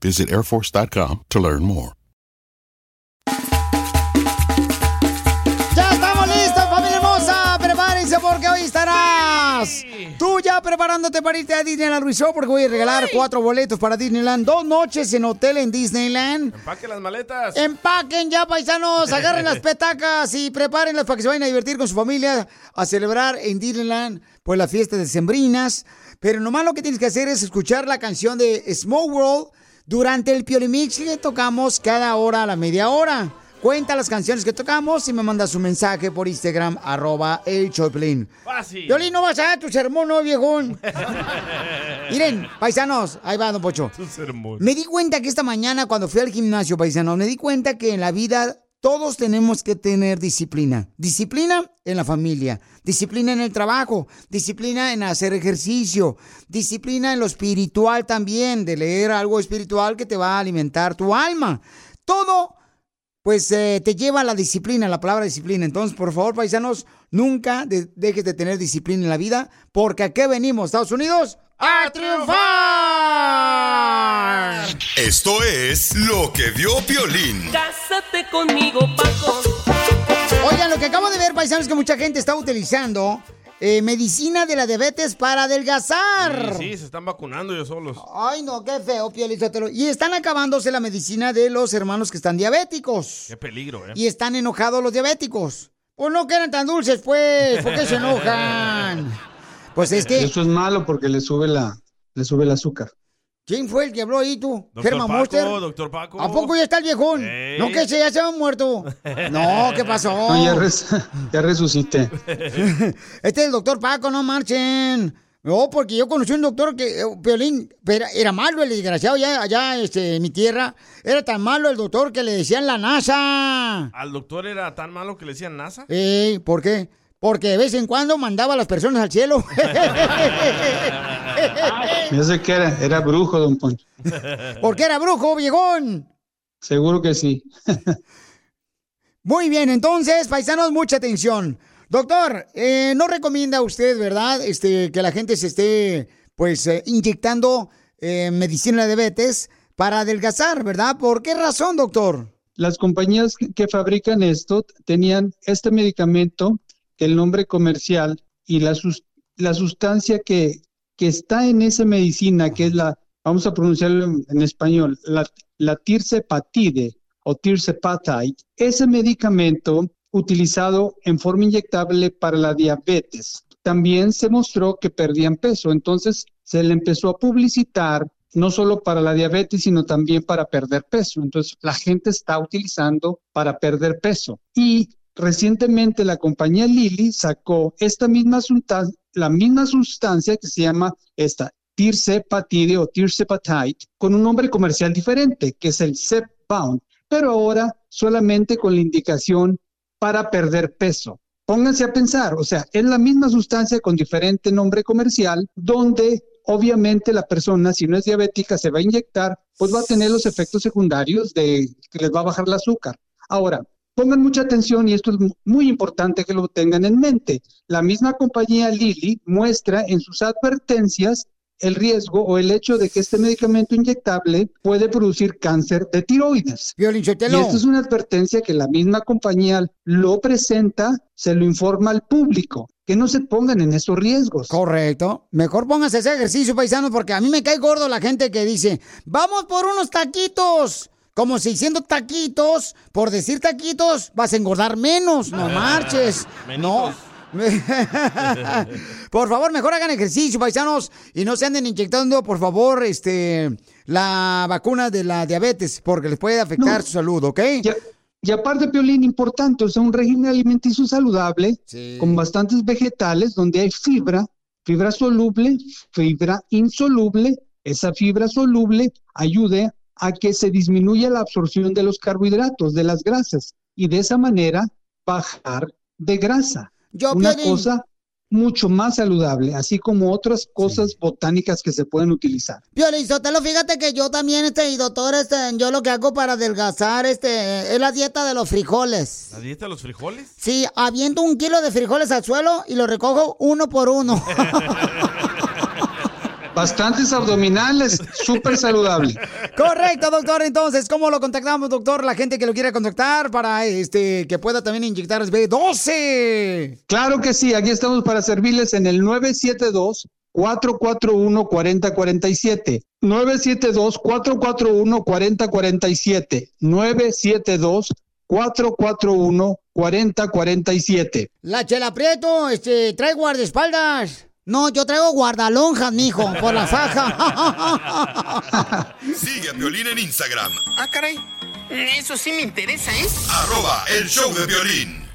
visit airforce.com to learn more. ¡Ya estamos listos, familia hermosa! Prepárense porque hoy estarás tú ya preparándote para irte a Disneyland Resort porque voy a regalar cuatro boletos para Disneyland, dos noches en hotel en Disneyland. Empaque las maletas. Empaquen ya, paisanos, agarren las petacas y prepárenlas para que se vayan a divertir con su familia a celebrar en Disneyland pues las fiestas de Sembrinas. Pero nomás lo que tienes que hacer es escuchar la canción de Small World durante el Piolimix que tocamos cada hora a la media hora. Cuenta las canciones que tocamos y me mandas un mensaje por Instagram, arroba el Choplin. Fácil. No vas a dar tu sermón, no, viejón. Miren, paisanos, ahí va, don Pocho. Tu sermón. Me di cuenta que esta mañana cuando fui al gimnasio, paisano, me di cuenta que en la vida todos tenemos que tener disciplina. Disciplina en la familia, disciplina en el trabajo, disciplina en hacer ejercicio, disciplina en lo espiritual también, de leer algo espiritual que te va a alimentar tu alma. Todo, pues, eh, te lleva a la disciplina, la palabra disciplina. Entonces, por favor, paisanos, nunca de- dejes de tener disciplina en la vida, porque ¿a qué venimos, Estados Unidos? ¡A triunfar! Esto es lo que vio Piolín. Cásate conmigo, Paco. Oigan, lo que acabo de ver, paisanos, es que mucha gente está utilizando eh, medicina de la diabetes para adelgazar. Sí, sí, se están vacunando ellos solos. Ay, no, qué feo, Piolizotelo. Y están acabándose la medicina de los hermanos que están diabéticos. Qué peligro, ¿eh? Y están enojados los diabéticos. Pues no que eran tan dulces, pues. ¿Por qué se enojan? Pues es que... Eso es malo porque le sube la, le sube el azúcar. ¿Quién fue el que habló ahí tú? Doctor ¿Germán Monster? doctor Paco. ¿A poco ya está el viejón? Ey. No, que se ya se ha muerto. No, ¿qué pasó? No, ya, res- ya resucité. Este es el doctor Paco, no marchen. No, porque yo conocí un doctor que, eh, Piolín, era malo el desgraciado allá, allá este, en mi tierra. Era tan malo el doctor que le decían la NASA. Al doctor era tan malo que le decían NASA. Ey, ¿Por qué? Porque de vez en cuando mandaba a las personas al cielo. Yo sé que era, era brujo, don Poncho. Porque era brujo, viejón. Seguro que sí. Muy bien, entonces, paisanos, mucha atención. Doctor, eh, no recomienda usted, ¿verdad? Este, que la gente se esté, pues, eh, inyectando eh, medicina de diabetes para adelgazar, ¿verdad? ¿Por qué razón, doctor? Las compañías que- fabrican esto tenían este medicamento, el nombre comercial y la, sus- la sustancia que, que está en esa medicina, que es la, vamos a pronunciarlo en, español, la, la tirzepatide o tirzepatide, ese medicamento utilizado en forma inyectable para la diabetes. También se mostró que perdían peso, entonces se le empezó a publicitar no solo para la diabetes, sino también para perder peso. Entonces, la gente está utilizando para perder peso. Y recientemente la compañía Lilly sacó esta misma sustancia, la misma sustancia que se llama esta tirzepatide o tirzepatide, con un nombre comercial diferente, que es el Zepbound, pero ahora solamente con la indicación para perder peso. Pónganse a pensar, o sea, es la misma sustancia con diferente nombre comercial, donde obviamente la persona, si no es diabética, se va a inyectar, pues va a tener los efectos secundarios de que les va a bajar el azúcar. Ahora, pongan mucha atención y esto es mu- muy importante que lo tengan en mente. La misma compañía Lilly muestra en sus advertencias el riesgo o el hecho de que este medicamento inyectable puede producir cáncer de tiroides. Y esto es una advertencia que la misma compañía lo presenta, se lo informa al público, que no se pongan en esos riesgos. Correcto. Mejor pónganse ese ejercicio, paisanos, porque a mí me cae gordo la gente que dice, vamos por unos taquitos. Como si diciendo taquitos, por decir taquitos, vas a engordar menos, no marches. No. por favor, mejor hagan ejercicio, paisanos, y no se anden inyectando, por favor, este, la vacuna de la diabetes, porque les puede afectar No. su salud, ¿ok? Y, y aparte, Piolín, importante, o sea, un régimen alimenticio saludable Sí. con bastantes vegetales donde hay fibra, fibra soluble, fibra insoluble. Esa fibra soluble ayude a que se disminuya la absorción de los carbohidratos, de las grasas, y de esa manera bajar de grasa. Yo, Una Piolín, cosa mucho más saludable, así como otras cosas botánicas que se pueden utilizar. Piolín Sotelo, fíjate que yo también, este, y doctor, este, yo lo que hago para adelgazar, este, es la dieta de los frijoles. ¿La dieta de los frijoles? Sí, aviento un kilo de frijoles al suelo y lo recojo uno por uno. Bastantes abdominales, súper saludable. Correcto, doctor. Entonces, ¿cómo lo contactamos, doctor? La gente que lo quiera contactar para este que pueda también inyectar B12. Claro que sí, aquí estamos para servirles en el 972 441 4047. 972 441 4047. 972 441 4047. La chela Prieto, este, trae guardaespaldas. No, yo traigo guardalonjas, mijo, por la faja. Sigue a Piolín en Instagram, Ah, caray. Eso sí me interesa, ¿eh? arroba el show de violín.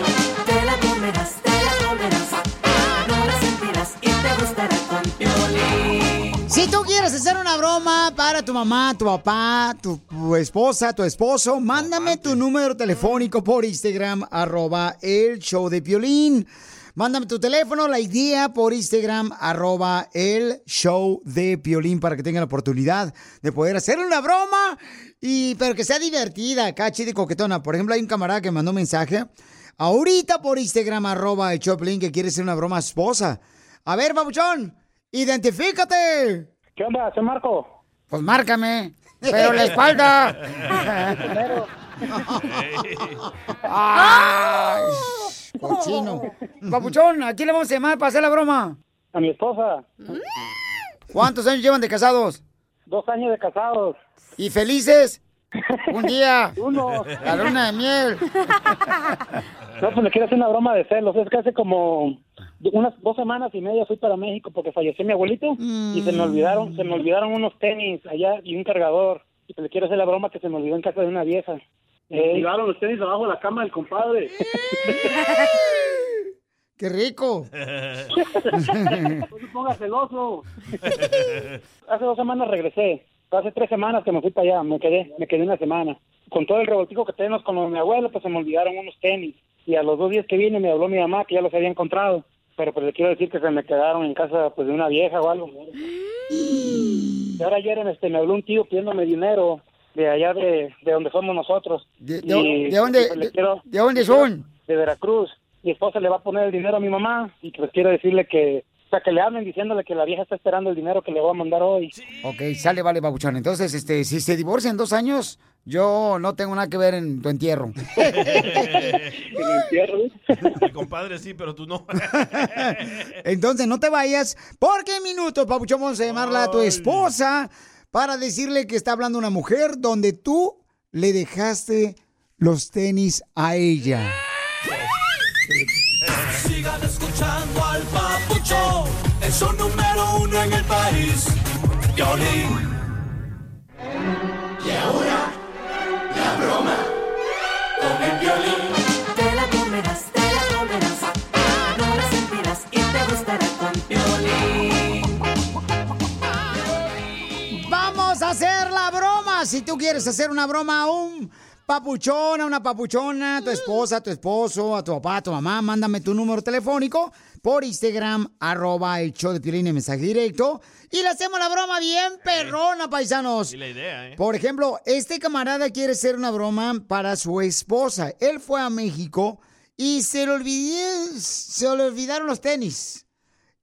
Te Si tú quieres hacer una broma para tu mamá, tu papá, tu, tu esposa, tu esposo, mándame tu número telefónico por Instagram, arroba el show de Piolín. Mándame tu teléfono, la idea por Instagram, arroba el show de Piolín, para que tengan la oportunidad de poder hacer una broma, y pero que sea divertida, acá chida y coquetona. Por ejemplo, hay un camarada que me mandó un mensaje ahorita por Instagram, arroba el show de Piolín, que quiere hacer una broma esposa. A ver, babuchón, identifícate. ¿Qué onda? ¿Soy Marco? Pues márcame. Pero la espalda. Ay, cochino. Papuchón, ¿a quién le vamos a llamar para hacer la broma? A mi esposa. ¿Cuántos años llevan de casados? Dos años de casados. ¿Y felices? Un día. Uno. La luna de miel. No, pues le quiero hacer una broma de celos. Es que hace como unas dos semanas y media fui para México porque falleció mi abuelito y se me olvidaron, se me olvidaron unos tenis allá y un cargador. Y pues le quiero hacer la broma que se me olvidó en casa de una vieja. Eh, Llevaron los tenis abajo de la cama del compadre. ¡Qué rico! No se ponga celoso. hace dos semanas regresé. Hace tres semanas que me fui para allá, me quedé, me quedé una semana. Con todo el revoltijo que tenemos con de mi abuelo, pues se me olvidaron unos tenis. Y a los dos días que vine me habló mi mamá que ya los había encontrado. Pero pues le quiero decir que se me quedaron en casa pues de una vieja o algo. Y ahora ayer este, me habló un tío pidiéndome dinero de allá de, de donde somos nosotros. ¿De, Y, de- de dónde, pues, de- quiero- de dónde son? de Veracruz. Mi esposa le va a poner el dinero a mi mamá y pues quiero decirle que, sea, que le hablen diciéndole que la vieja está esperando el dinero que le voy a mandar hoy. Ok, sale, vale, babuchón. Entonces, este, si se divorcian dos años, yo no tengo nada que ver en tu entierro. Mi compadre sí, pero tú no. Entonces, no te vayas, porque en minutos, Papuchón, vamos a llamarla a tu esposa para decirle que está hablando una mujer donde tú le dejaste los tenis a ella. Sigan escuchando papuchón, es su número uno en el país. Violín. Y ahora, la broma con el violín. Te la comerás, te la comerás. No la sentirás y te gustará con Piolín. Vamos a hacer la broma. Si tú quieres hacer una broma a un papuchón, a una papuchona, a tu esposa, a tu esposo, a tu papá, a tu mamá, mándame tu número telefónico por Instagram, arroba el show de Piolín en mensaje directo. Y le hacemos la broma bien perrona, paisanos. Y la idea, ¿eh? Por ejemplo, este camarada quiere hacer una broma para su esposa. Él fue a México y se le, olvidé- se le olvidaron los tenis.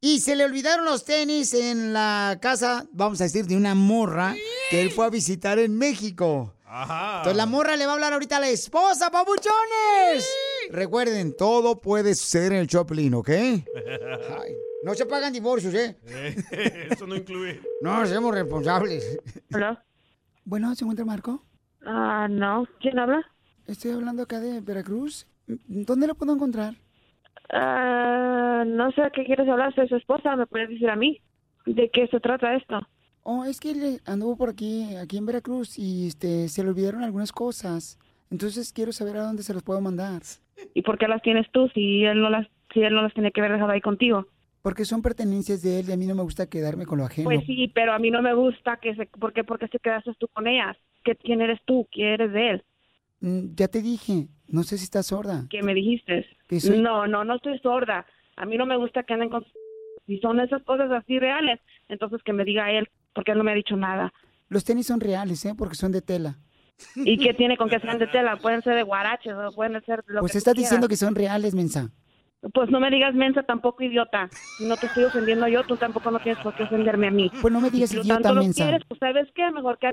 Y se le olvidaron los tenis en la casa, vamos a decir, de una morra que él fue a visitar en México. Ajá. Entonces la morra le va a hablar ahorita a la esposa, papuchones. Recuerden, todo puede suceder en el Choplin, ¿ok? Ay. No se pagan divorcios, ¿eh? Eso no incluye. No, somos responsables. ¿Hola? Bueno, ¿se encuentra Marco? Ah, no. ¿Quién habla? Estoy hablando acá de Veracruz. ¿Dónde lo puedo encontrar? Ah, no sé a qué quieres hablar. Soy su esposa. ¿Me puedes decir a mí? ¿De qué se trata esto? Oh, es que él anduvo por aquí, aquí en Veracruz, y este, se le olvidaron algunas cosas. Entonces quiero saber a dónde se los puedo mandar. ¿Y por qué las tienes tú si él no las, si él no las tiene que haber dejado ahí contigo? Porque son pertenencias de él y a mí no me gusta quedarme con lo ajeno. Pues sí, pero a mí no me gusta que se... ¿Por qué? Porque se quedaste tú con ellas. ¿Qué, ¿Quién eres tú? ¿Quién eres de él? Mm, Ya te dije, no sé si estás sorda. ¿Qué me dijiste? Que soy- No, no, no estoy sorda. A mí no me gusta que anden con... Si son esas cosas así reales, entonces que me diga él, porque él no me ha dicho nada. Los tenis son reales, ¿eh? Porque son de tela. ¿Y qué tiene con que sean de tela? Pueden ser de guaraches o pueden ser lo Pues que estás diciendo que son reales, mensa. Pues no me digas mensa tampoco, idiota. Si no te estoy ofendiendo yo, tú tampoco no tienes por qué ofenderme a mí. Pues no me digas Si idiota, tanto lo mensa. quieres, pues ¿sabes qué? Mejor que...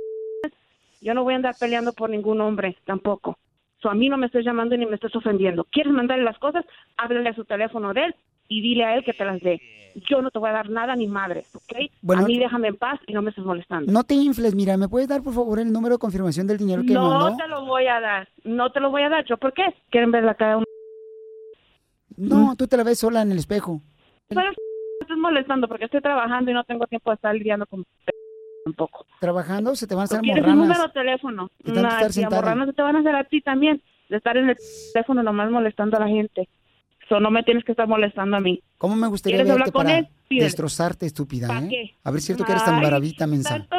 Yo no voy a andar peleando por ningún hombre, tampoco. So, a mí no me estés llamando ni me estés ofendiendo. ¿Quieres mandarle las cosas? Háblale a su teléfono de él y dile a él que te las dé. Yo no te voy a dar nada ni madres, ¿ok? Bueno, a mí déjame en paz y no me estés molestando. No te infles, mira, ¿me puedes dar por favor el número de confirmación del dinero que No mandó? te lo voy a dar, no te lo voy a dar. ¿Yo por qué? ¿Quieren ver la cara de un... No, tú te la ves sola en el espejo. Pero me estás molestando porque estoy trabajando y no tengo tiempo de estar lidiando con... tampoco. Trabajando se te van a hacer ¿Quieres un número morranas. de teléfono? Si sentada. amorranas se te van a hacer a ti también, de estar en el teléfono nomás molestando a la gente. So, no me tienes que estar molestando a mí. ¿Cómo me gustaría ¿Quieres hablar verte con para él? Destrozarte, estúpida, ¿Pa' eh? qué? A ver, cierto que eres tan maravita, mensa. Tanto,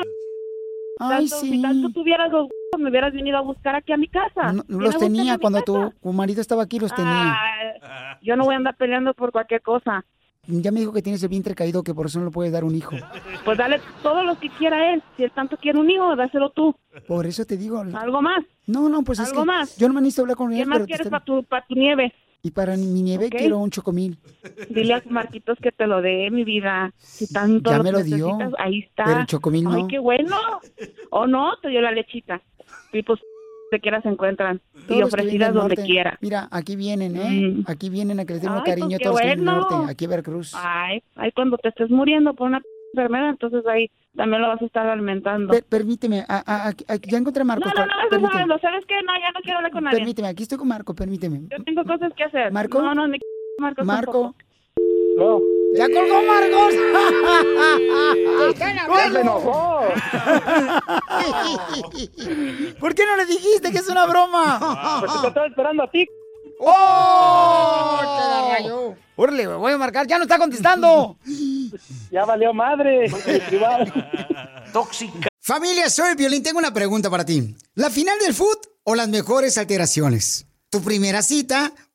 Ay, tanto- sí. Si tanto tuvieras los me hubieras venido a buscar aquí a mi casa. No, los tenía cuando tu, tu marido estaba aquí, los tenía. Ay, yo no voy a andar peleando por cualquier cosa. Ya me dijo que tienes el vientre caído, que por eso no le puedes dar un hijo. Pues dale todo lo que quiera él. Si él tanto quiere un hijo, dáselo tú. Por eso te digo. ¿Algo más? No, no, pues es ¿Algo que más? yo no me necesito hablar con él. ¿Qué más pero quieres estoy- para tu, pa' tu nieve? Y para mi nieve Ok. quiero un chocomil. Dile a Marquitos que te lo dé, mi vida. Si tanto Ya me lo dio, ahí está. pero el chocomil no. Ay, qué bueno. O no, te dio la lechita. Y pues, te quieras se encuentran. Todos y ofrecidas donde quiera. Mira, aquí vienen, ¿eh? Mm. Aquí vienen a que les demos pues, cariño a qué todos los que norte, aquí a Veracruz. Ay, ay, cuando te estés muriendo por una enfermedad, entonces ahí también lo vas a estar alimentando. Per- permíteme, a- a- a- ya encontré a Marco. no, no, no, permíteme. sabes, ¿sabes qué? No, ya no quiero hablar con nadie. Permíteme, aquí estoy con Marco, permíteme. Yo tengo cosas que hacer. ¿Marco? No, no, ni Marco. Marco. No. ¡Ya colgó Marcos! ¡Están Ya se enojó. ¿Por qué no le dijiste que es una broma? Pues te estaba esperando a ti. ¡Oh! Te la rayó. Órale, me voy a marcar. ¡Ya no está contestando! Ya valió madre. Tóxica. Familia, soy Violín. Tengo una pregunta para ti. ¿La final del foot o las mejores alteraciones? ¿Tu primera cita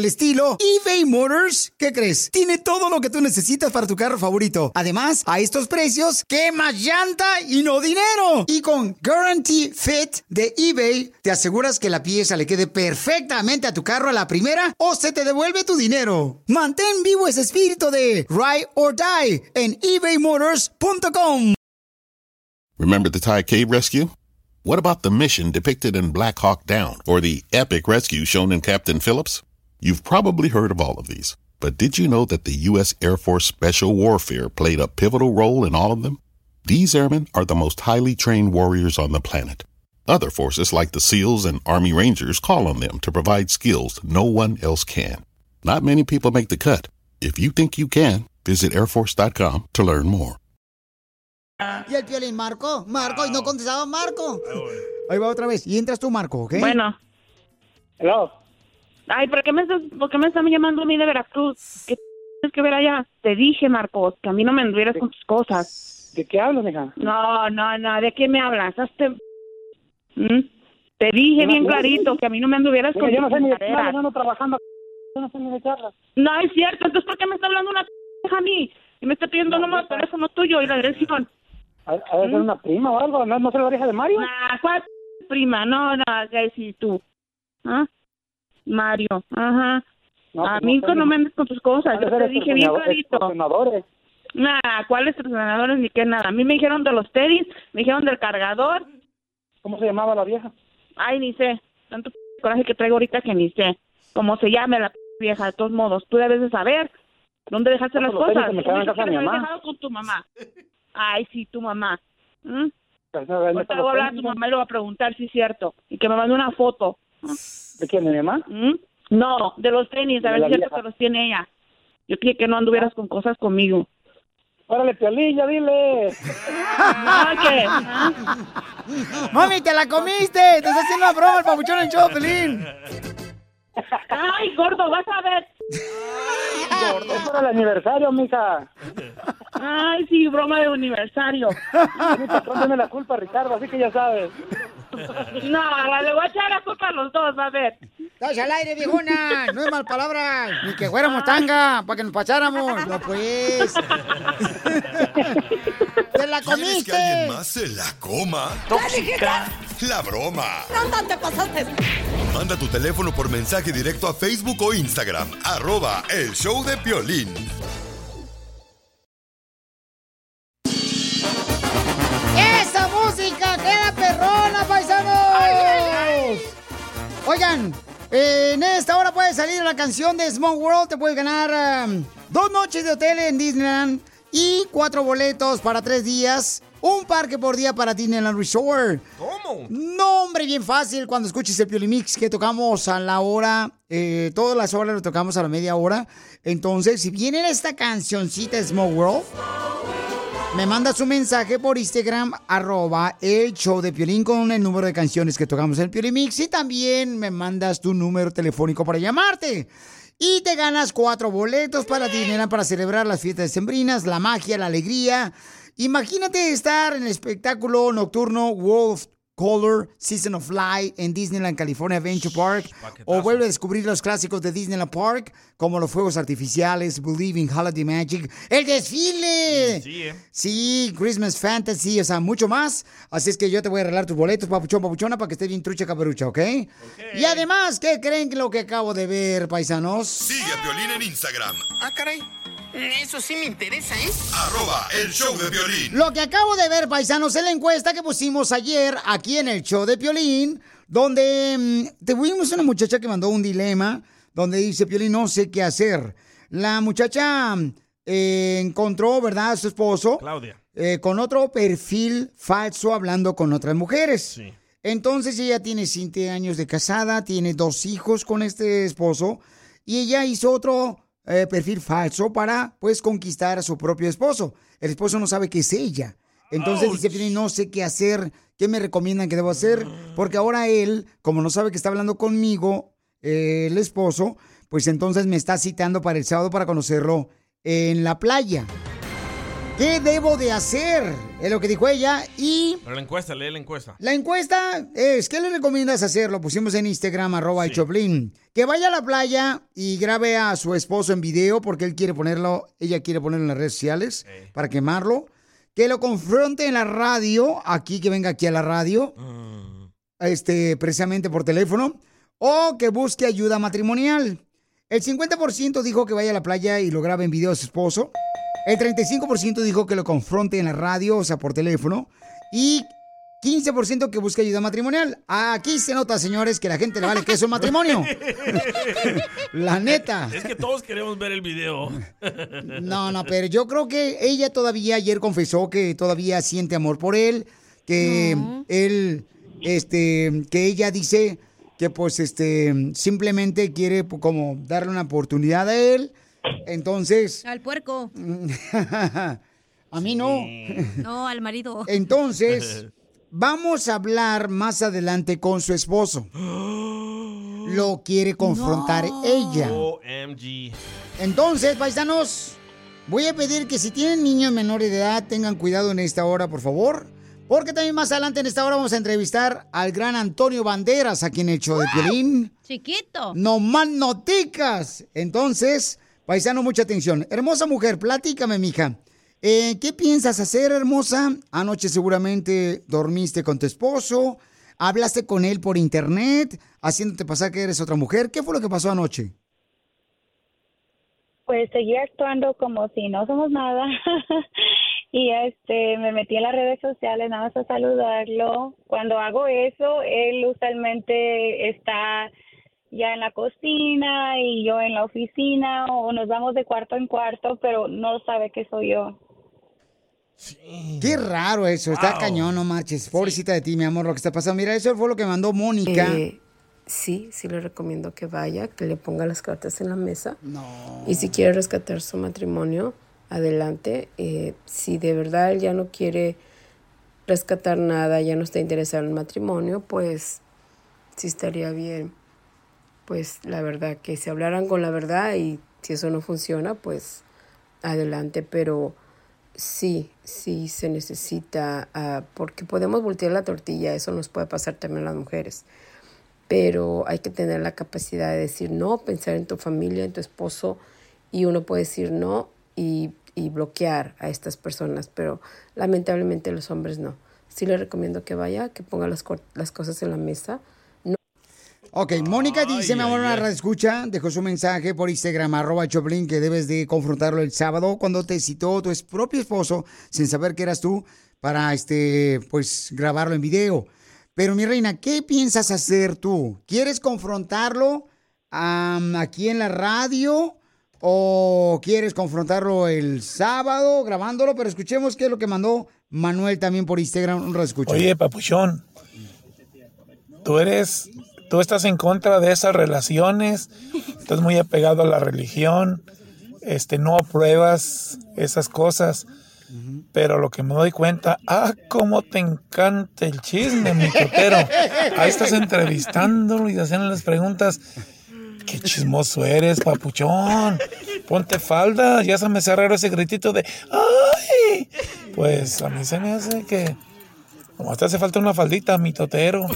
el estilo, eBay Motors, ¿qué crees? Tiene todo lo que tú necesitas para tu carro favorito. Además, a estos precios, ¿qué más llanta y no dinero? Y con Guarantee Fit de eBay, te aseguras que la pieza le quede perfectamente a tu carro a la primera o se te devuelve tu dinero. Mantén vivo ese espíritu de Ride or Die en ebaymotors.com. Remember the Thai cave rescue? What about the mission depicted in Black Hawk Down or the epic rescue shown in Captain Phillips? You've probably heard of all of these, but did you know that the U.S. Air Force Special Warfare played a pivotal role in all of them? These airmen are the most highly trained warriors on the planet. Other forces like the SEALs and Army Rangers call on them to provide skills no one else can. Not many people make the cut. If you think you can, visit airforce.com to learn more. Y el violín, Marco, Marco, y no contestaba Marco. Ahí va otra vez. Y entras tú, Marco, ¿ok? Bueno. Hello. Ay, ¿por qué me estás, por qué me están llamando a mí de Veracruz? ¿Qué tienes que ver allá? Te dije, Marcos, que a mí no me anduvieras con tus cosas. ¿De qué hablas, hija? No, no, no, ¿de qué me hablas? Hazte... ¿Mm? Te dije no- bien clarito que a mí no me anduvieras con yo no tus sé ni de ando trabajando. Yo no sé ni de. No es cierto, entonces ¿por qué me está hablando una p a mí? Y me está pidiendo el número de teléfono tuyo y la dirección. ¿Ha ha de ser una prima o algo? ¿No, no la hija de Mario? Nah, ¿cuál prima? No, no, ya sí, tú. ¿Ah? Mario, ajá. No, a pues mí no no me andes con tus cosas. Yo te dije bien clarito. Nah, ¿cuáles entrenadores ni qué nada? A mí me dijeron de los tenis, me dijeron del cargador. ¿Cómo se llamaba la vieja? Ay, ni sé. Tanto coraje que traigo ahorita que ni sé. Cómo se llame la vieja, de todos modos. Tú debes de saber dónde dejaste las los tenis cosas. me en casa de mi mamá. dejado con tu mamá. Ay, sí, tu mamá. ¿Mm? Pues, no, voy a hablar a tu mamá y le voy a preguntar si es cierto. Y que me mande una foto. ¿De quién, de mi mamá? ¿Mm? No, de los tenis, a ver si es cierto que los tiene ella. Yo quería que no anduvieras con cosas conmigo. Órale, Piolín, ya dile. ¿No qué? ¿Ah? ¡Mami, te la comiste! ¡Te está haciendo una broma el papuchón en show, Pelín! Ay, gordo, vas a ver. Es para el aniversario, mija. Ay, sí, broma de aniversario. Mi patrón tiene la culpa, Ricardo, así que ya sabes. No, le voy a echar la culpa a los dos, a ver. ¡Estás al aire, viejona! No es mal palabra. Ni que fuéramos tanga, para que nos pasáramos. No, pues. ¡Te la ¿Quieres que alguien comiste! más se la coma? Tóxica. La broma. No, no te pasaste. Manda tu teléfono por mensaje directo a Facebook o Instagram. Arroba el show de Piolín. Oigan, en esta hora puede salir la canción de Small World. Te puedes ganar um, dos noches de hotel en Disneyland y cuatro boletos para tres días. Un parque por día para Disneyland Resort. ¿Cómo? No, hombre, bien fácil. Cuando escuches el Piolimix que tocamos a la hora, eh, todas las horas lo tocamos a la media hora. Entonces, si viene esta cancioncita Small World, me mandas un mensaje por Instagram, arroba el show de Piolín con el número de canciones que tocamos en el Piolimix y también me mandas tu número telefónico para llamarte. Y te ganas cuatro boletos para Disneyland para celebrar las fiestas sembrinas, la magia, la alegría. Imagínate estar en el espectáculo nocturno Wolf Color Season of Light en Disneyland California Adventure Park. O vuelve a descubrir los clásicos de Disneyland Park, como los fuegos artificiales, Believe in Holiday Magic, el desfile. Sí, ¿eh? Sí, Christmas Fantasy, o sea, mucho más. Así es que yo te voy a arreglar tus boletos, papuchón, papuchona, para que estés bien trucha caperucha, ¿ok? Y además, ¿qué creen que lo que acabo de ver, paisanos? Sigue a Piolín en Instagram. Ah, caray. Eso sí me interesa, ¿eh? Arroba el show de Piolín. Lo que acabo de ver, paisanos, es la encuesta que pusimos ayer aquí en el show de Piolín, donde mm, tuvimos una muchacha que mandó un dilema, donde dice, Piolín, no sé qué hacer. La muchacha mm, eh, encontró, ¿verdad?, a su esposo. Claudia. eh, con otro perfil falso hablando con otras mujeres. Sí. Entonces ella tiene siete años de casada, tiene dos hijos con este esposo y ella hizo otro eh, perfil falso para pues conquistar a su propio esposo. El esposo no sabe qué es ella. Entonces dice, "Piolín, no sé qué hacer, qué me recomiendan que debo hacer, porque ahora él, como no sabe que está hablando conmigo, eh, el esposo, pues entonces me está citando para el sábado para conocerlo en la playa. ¿Qué debo de hacer? Es lo que dijo ella. Y Pero la encuesta, lee la encuesta. la encuesta es, ¿qué le recomiendas hacer? Lo pusimos en Instagram, arroba el Choplin. Que vaya a la playa y grabe a su esposo en video porque él quiere ponerlo, ella quiere ponerlo en las redes sociales para quemarlo. Que lo confronte en la radio, aquí, que venga aquí a la radio, este, precisamente por teléfono. O que busque ayuda matrimonial. El 50% dijo que vaya a la playa y lo grabe en video a su esposo. El 35% dijo que lo confronte en la radio, o sea, por teléfono. Y 15% que busque ayuda matrimonial. Aquí se nota, señores, que la gente le vale que es un matrimonio. la neta. Es que todos queremos ver el video. No, no, pero yo creo que ella todavía ayer confesó que todavía siente amor por él, que él, este, que ella dice que pues, este, simplemente quiere pues, como darle una oportunidad a él. Entonces, Al puerco. a mí no. No, al marido. Entonces, vamos a hablar más adelante con su esposo. Lo quiere confrontar ella. OMG. Entonces, paisanos, voy a pedir que si tienen niños menores de edad, tengan cuidado en esta hora, por favor. Porque también más adelante en esta hora vamos a entrevistar al gran Antonio Banderas aquí en el show de Piolín. Chiquito. No más noticas. Entonces, Paisano, mucha atención. Hermosa mujer, platícame, mija. Eh, ¿Qué piensas hacer, hermosa? Anoche seguramente dormiste con tu esposo, hablaste con él por internet, haciéndote pasar que eres otra mujer. ¿Qué fue lo que pasó anoche? pues seguí actuando como si no somos nada y este me metí en las redes sociales nada más a saludarlo cuando hago eso él usualmente está ya en la cocina y yo en la oficina o nos vamos de cuarto en cuarto pero no sabe que soy yo Qué raro eso, está cañón, no marches. Pobrecita de ti, mi amor, lo que está pasando. Mira, eso fue lo que mandó Mónica. Eh, sí, sí le recomiendo que vaya, que le ponga las cartas en la mesa. Y si quiere rescatar su matrimonio, adelante. Eh, si de verdad él ya no quiere rescatar nada, ya no está interesado en el matrimonio, pues sí estaría bien. Pues la verdad, que se hablaran con la verdad y si eso no funciona, pues adelante. Pero sí, sí se necesita, ah, porque podemos voltear la tortilla, eso nos puede pasar también a las mujeres pero hay que tener la capacidad de decir no, pensar en tu familia, en tu esposo, y uno puede decir no y, y bloquear a estas personas, pero lamentablemente los hombres no. Sí le recomiendo que vaya, que ponga las, co- las cosas en la mesa. Ok, Mónica dice, mi amor, una escucha, dejó su mensaje por Instagram, arroba Choplin, que debes de confrontarlo el sábado cuando te citó tu propio esposo, sin saber que eras tú, para, este, pues, grabarlo en video. Pero, mi reina, ¿qué piensas hacer tú? ¿Quieres confrontarlo aquí en la radio o quieres confrontarlo el sábado grabándolo? Pero escuchemos qué es lo que mandó Manuel también por Instagram, un radio escucha. Oye, papuchón, tú eres, tú estás en contra de esas relaciones, estás muy apegado a la religión, este, no apruebas esas cosas, pero lo que me doy cuenta, ah, cómo te encanta el chisme, mi totero. Ahí estás entrevistándolo y haciendo las preguntas. Qué chismoso eres, papuchón. Ponte falda, ya se me hace raro ese gritito de ¡ay! Pues a mí se me hace que como te hace falta una faldita, mi totero.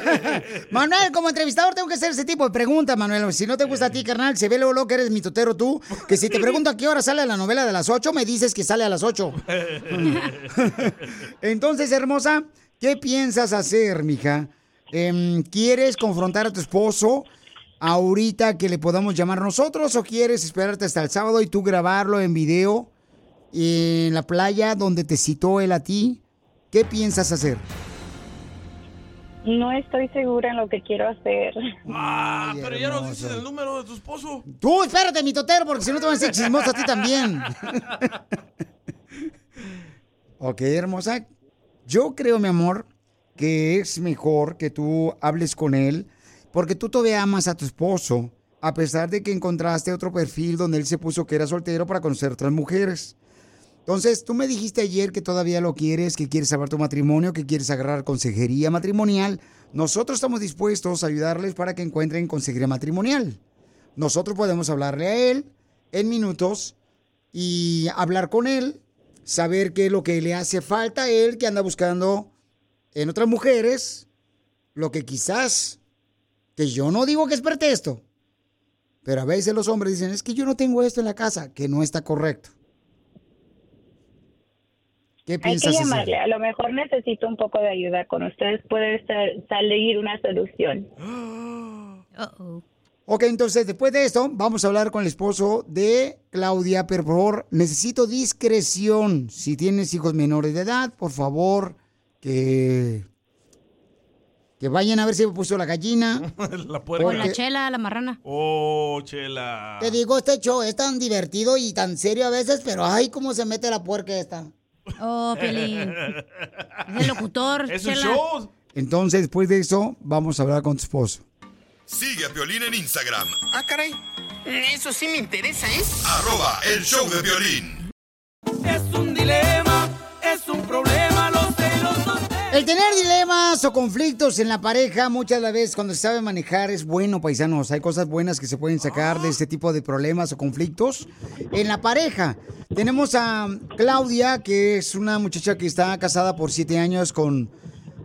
Manuel, como entrevistador tengo que hacer ese tipo de preguntas, Manuel. Si no te gusta a ti, carnal, se ve luego, luego que eres mi totero tú. Que si te pregunto a qué hora sale la novela de las 8, me dices que sale a las 8. Entonces, hermosa, ¿qué piensas hacer, mija? Em, ¿Quieres confrontar a tu esposo ahorita que le podamos llamar nosotros o quieres esperarte hasta el sábado y tú grabarlo en video en la playa donde te citó él a ti? ¿Qué piensas hacer? no estoy segura en lo que quiero hacer Ah, pero ya nos dices el número de tu esposo. Tú, espérate, mi totero, porque si no te van a chismoso a ti también. ok, hermosa. Yo creo, mi amor, que es mejor que tú hables con él, porque tú todavía amas a tu esposo, a pesar de que encontraste otro perfil donde él se puso que era soltero para conocer otras mujeres. Entonces, tú me dijiste ayer que todavía lo quieres, que quieres salvar tu matrimonio, que quieres agarrar consejería matrimonial. Nosotros estamos dispuestos a ayudarles para que encuentren consejería matrimonial. Nosotros podemos hablarle a él en minutos y hablar con él, saber qué es lo que le hace falta a él, que anda buscando en otras mujeres, lo que quizás, que yo no digo que es pretexto, pero a veces los hombres dicen, es que yo no tengo esto en la casa, que no está correcto. ¿Qué hay que hacer? llamarle a lo mejor necesito un poco de ayuda con ustedes puede ser- salir una solución Ok, entonces después de esto, vamos a hablar con el esposo de Claudia, pero por favor, necesito discreción. Si tienes hijos menores de edad, por favor, que, que vayan a ver si me puso la gallina. la O puerca. la chela, la marrana. Oh, chela. Te digo, este show es tan divertido y tan serio a veces, pero ay, cómo se mete la puerca esta. Oh, Piolín. Es el locutor. Es un show. Entonces, después de eso, vamos a hablar con tu esposo. Sigue a Piolín en Instagram, Ah, caray. Eso sí me interesa, ¿eh? arroba el show de violín. Es un dilema, es un problema, El tener dilemas o conflictos en la pareja muchas de veces cuando se sabe manejar es bueno, paisanos. Hay cosas buenas que se pueden sacar de este tipo de problemas o conflictos en la pareja. Tenemos a Claudia, que es una muchacha que está casada por siete años con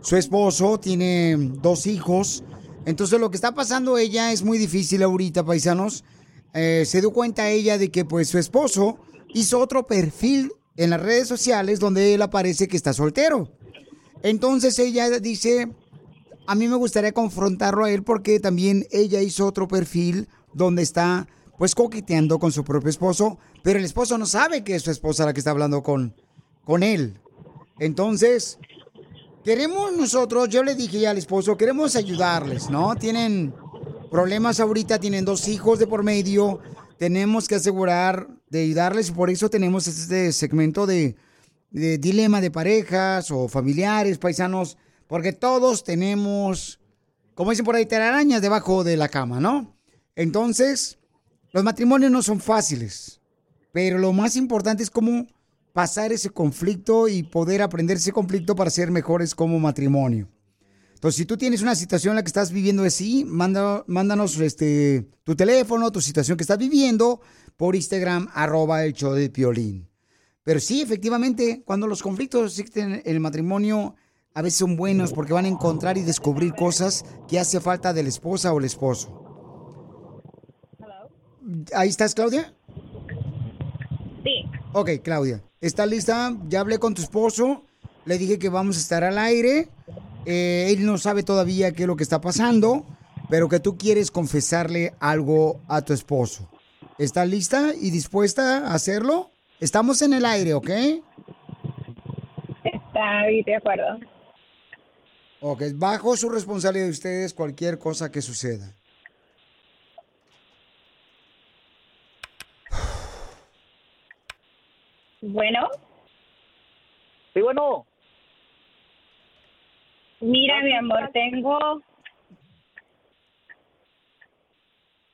su esposo, tiene dos hijos. Entonces lo que está pasando ella es muy difícil ahorita, paisanos. eh, se dio cuenta ella de que pues su esposo hizo otro perfil en las redes sociales donde él aparece que está soltero. Entonces ella dice, a mí me gustaría confrontarlo a él porque también ella hizo otro perfil donde está pues coqueteando con su propio esposo, pero el esposo no sabe que es su esposa la que está hablando con, con él. Entonces, queremos nosotros, yo le dije al esposo, queremos ayudarles, ¿no? Tienen problemas ahorita, tienen dos hijos de por medio, tenemos que asegurar de ayudarles y por eso tenemos este segmento de, de dilema de parejas o familiares, paisanos, porque todos tenemos, como dicen por ahí, telarañas debajo de la cama, ¿no? Entonces, los matrimonios no son fáciles, pero lo más importante es cómo pasar ese conflicto y poder aprender ese conflicto para ser mejores como matrimonio. Entonces, si tú tienes una situación en la que estás viviendo así, manda, mándanos este, tu teléfono, tu situación que estás viviendo por Instagram, arroba el show de Piolín. Pero sí, efectivamente, cuando los conflictos existen en el matrimonio, a veces son buenos porque van a encontrar y descubrir cosas que hace falta de la esposa o el esposo. ¿Ahí estás, Claudia? Sí. Ok, Claudia. ¿Estás lista? Ya hablé con tu esposo. Le dije que vamos a estar al aire. Eh, él no sabe todavía qué es lo que está pasando, pero que tú quieres confesarle algo a tu esposo. ¿Estás lista y dispuesta a hacerlo? Estamos en el aire, ¿ok? Está bien, de acuerdo. Ok, bajo su responsabilidad de ustedes cualquier cosa que suceda. Bueno, Sí, bueno. mira, mi amor, tengo.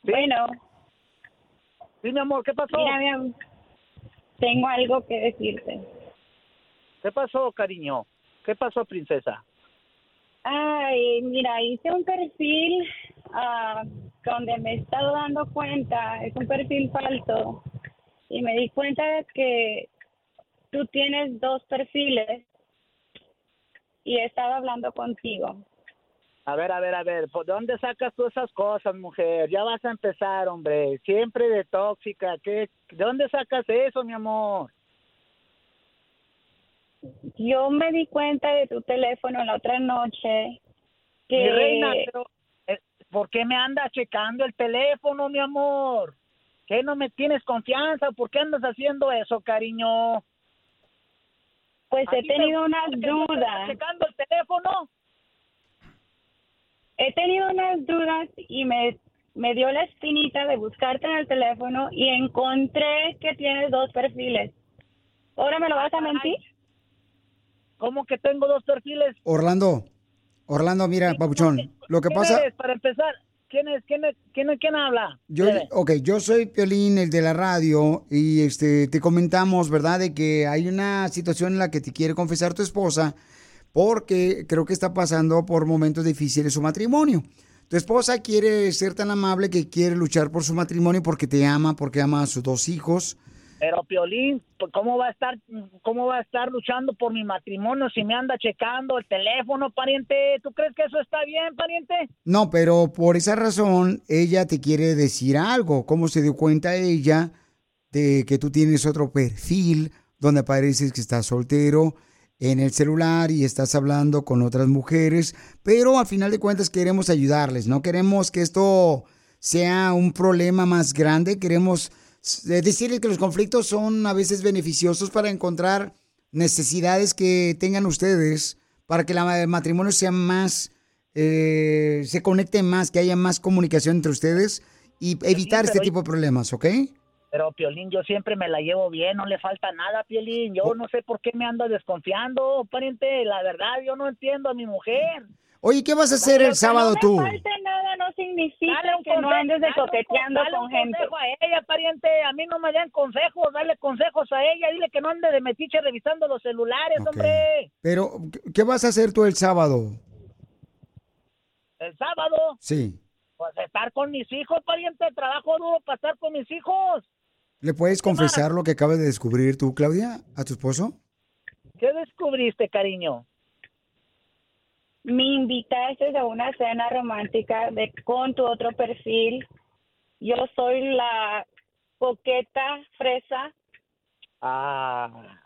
Bueno. Sí, mi amor, ¿qué pasó? Mira, mi amor, tengo algo que decirte. ¿Qué pasó, cariño? ¿Qué pasó, princesa? Ay, mira, hice un perfil ah, donde me he estado dando cuenta, es un perfil falso, y me di cuenta de que tú tienes dos perfiles y he estado hablando contigo. A ver, a ver, a ver, ¿por dónde sacas tú esas cosas, mujer? Ya vas a empezar, hombre. Siempre de tóxica. ¿Qué? ¿De dónde sacas eso, mi amor? Yo me di cuenta de tu teléfono la otra noche que Mi reina, pero eh, ¿por qué me andas checando el teléfono, mi amor? ¿Qué no me tienes confianza? ¿Por qué andas haciendo eso, cariño? Pues he tenido unas dudas. checando el teléfono? He tenido unas dudas y me, me dio la espinita de buscarte en el teléfono y encontré que tienes dos perfiles. ¿Ahora me lo vas a mentir? ¿Cómo que tengo dos perfiles? Orlando, Orlando, mira, papuchón, lo que ¿Quién pasa... eres, para empezar? ¿Quién es? ¿Quién es? ¿Quién, es- quién habla? Yo, ok, yo soy Piolín, el de la radio, y este te comentamos, ¿verdad?, de que hay una situación en la que te quiere confesar tu esposa, porque creo que está pasando por momentos difíciles su matrimonio. Tu esposa quiere ser tan amable que quiere luchar por su matrimonio porque te ama, porque ama a sus dos hijos. Pero Piolín, pues, ¿cómo va a estar, cómo va a estar luchando por mi matrimonio si me anda checando el teléfono, pariente? ¿Tú crees que eso está bien, pariente? No, pero por esa razón ella te quiere decir algo. ¿Cómo se dio cuenta ella de que tú tienes otro perfil donde apareces que estás soltero en el celular y estás hablando con otras mujeres? Pero al final de cuentas queremos ayudarles, no queremos que esto sea un problema más grande, queremos eh, decirles que los conflictos son a veces beneficiosos para encontrar necesidades que tengan ustedes para que el matrimonio sea más eh, se conecte más, que haya más comunicación entre ustedes y evitar este tipo de problemas, ¿ok? Pero Piolín, yo siempre me la llevo bien, no le falta nada, Piolín. Yo no sé por qué me anda desconfiando, pariente. La verdad, yo no entiendo a mi mujer. Oye, ¿qué vas a hacer el sábado tú? falte nada no significa Dale un que no consejo, andes de dale un coqueteando con- dale con un gente. consejo a ella, pariente. A mí no me dan consejos, dale consejos a ella. Dile que no ande de metiche revisando los celulares, hombre. Pero, ¿qué- ¿qué vas a hacer tú el sábado? El sábado, Sí. pues estar con mis hijos, pariente. Trabajo duro para estar con mis hijos. ¿Le puedes confesar lo que acabas de descubrir tú, Claudia, a tu esposo? ¿Qué descubriste, cariño? Me invitaste a una cena romántica de, con tu otro perfil Yo soy la coqueta fresa. Ah,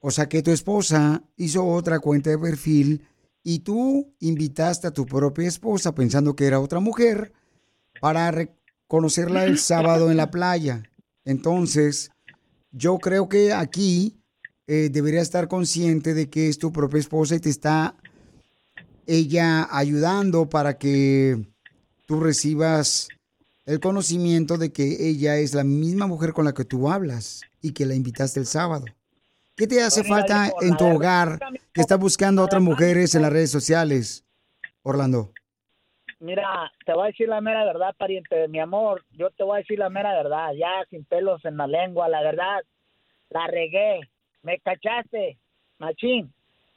O sea que tu esposa hizo otra cuenta de perfil y tú invitaste a tu propia esposa pensando que era otra mujer para re- conocerla el sábado en la playa. Entonces, yo creo que aquí eh, debería estar consciente de que es tu propia esposa y te está ella ayudando para que tú recibas el conocimiento de que ella es la misma mujer con la que tú hablas y que la invitaste el sábado. ¿Qué te hace falta en tu hogar que está buscando a otras mujeres en las redes sociales, Orlando? Mira, te voy a decir la mera verdad, pariente, mi amor. Yo te voy a decir la mera verdad, ya sin pelos en la lengua, la verdad. La regué, me cachaste, machín.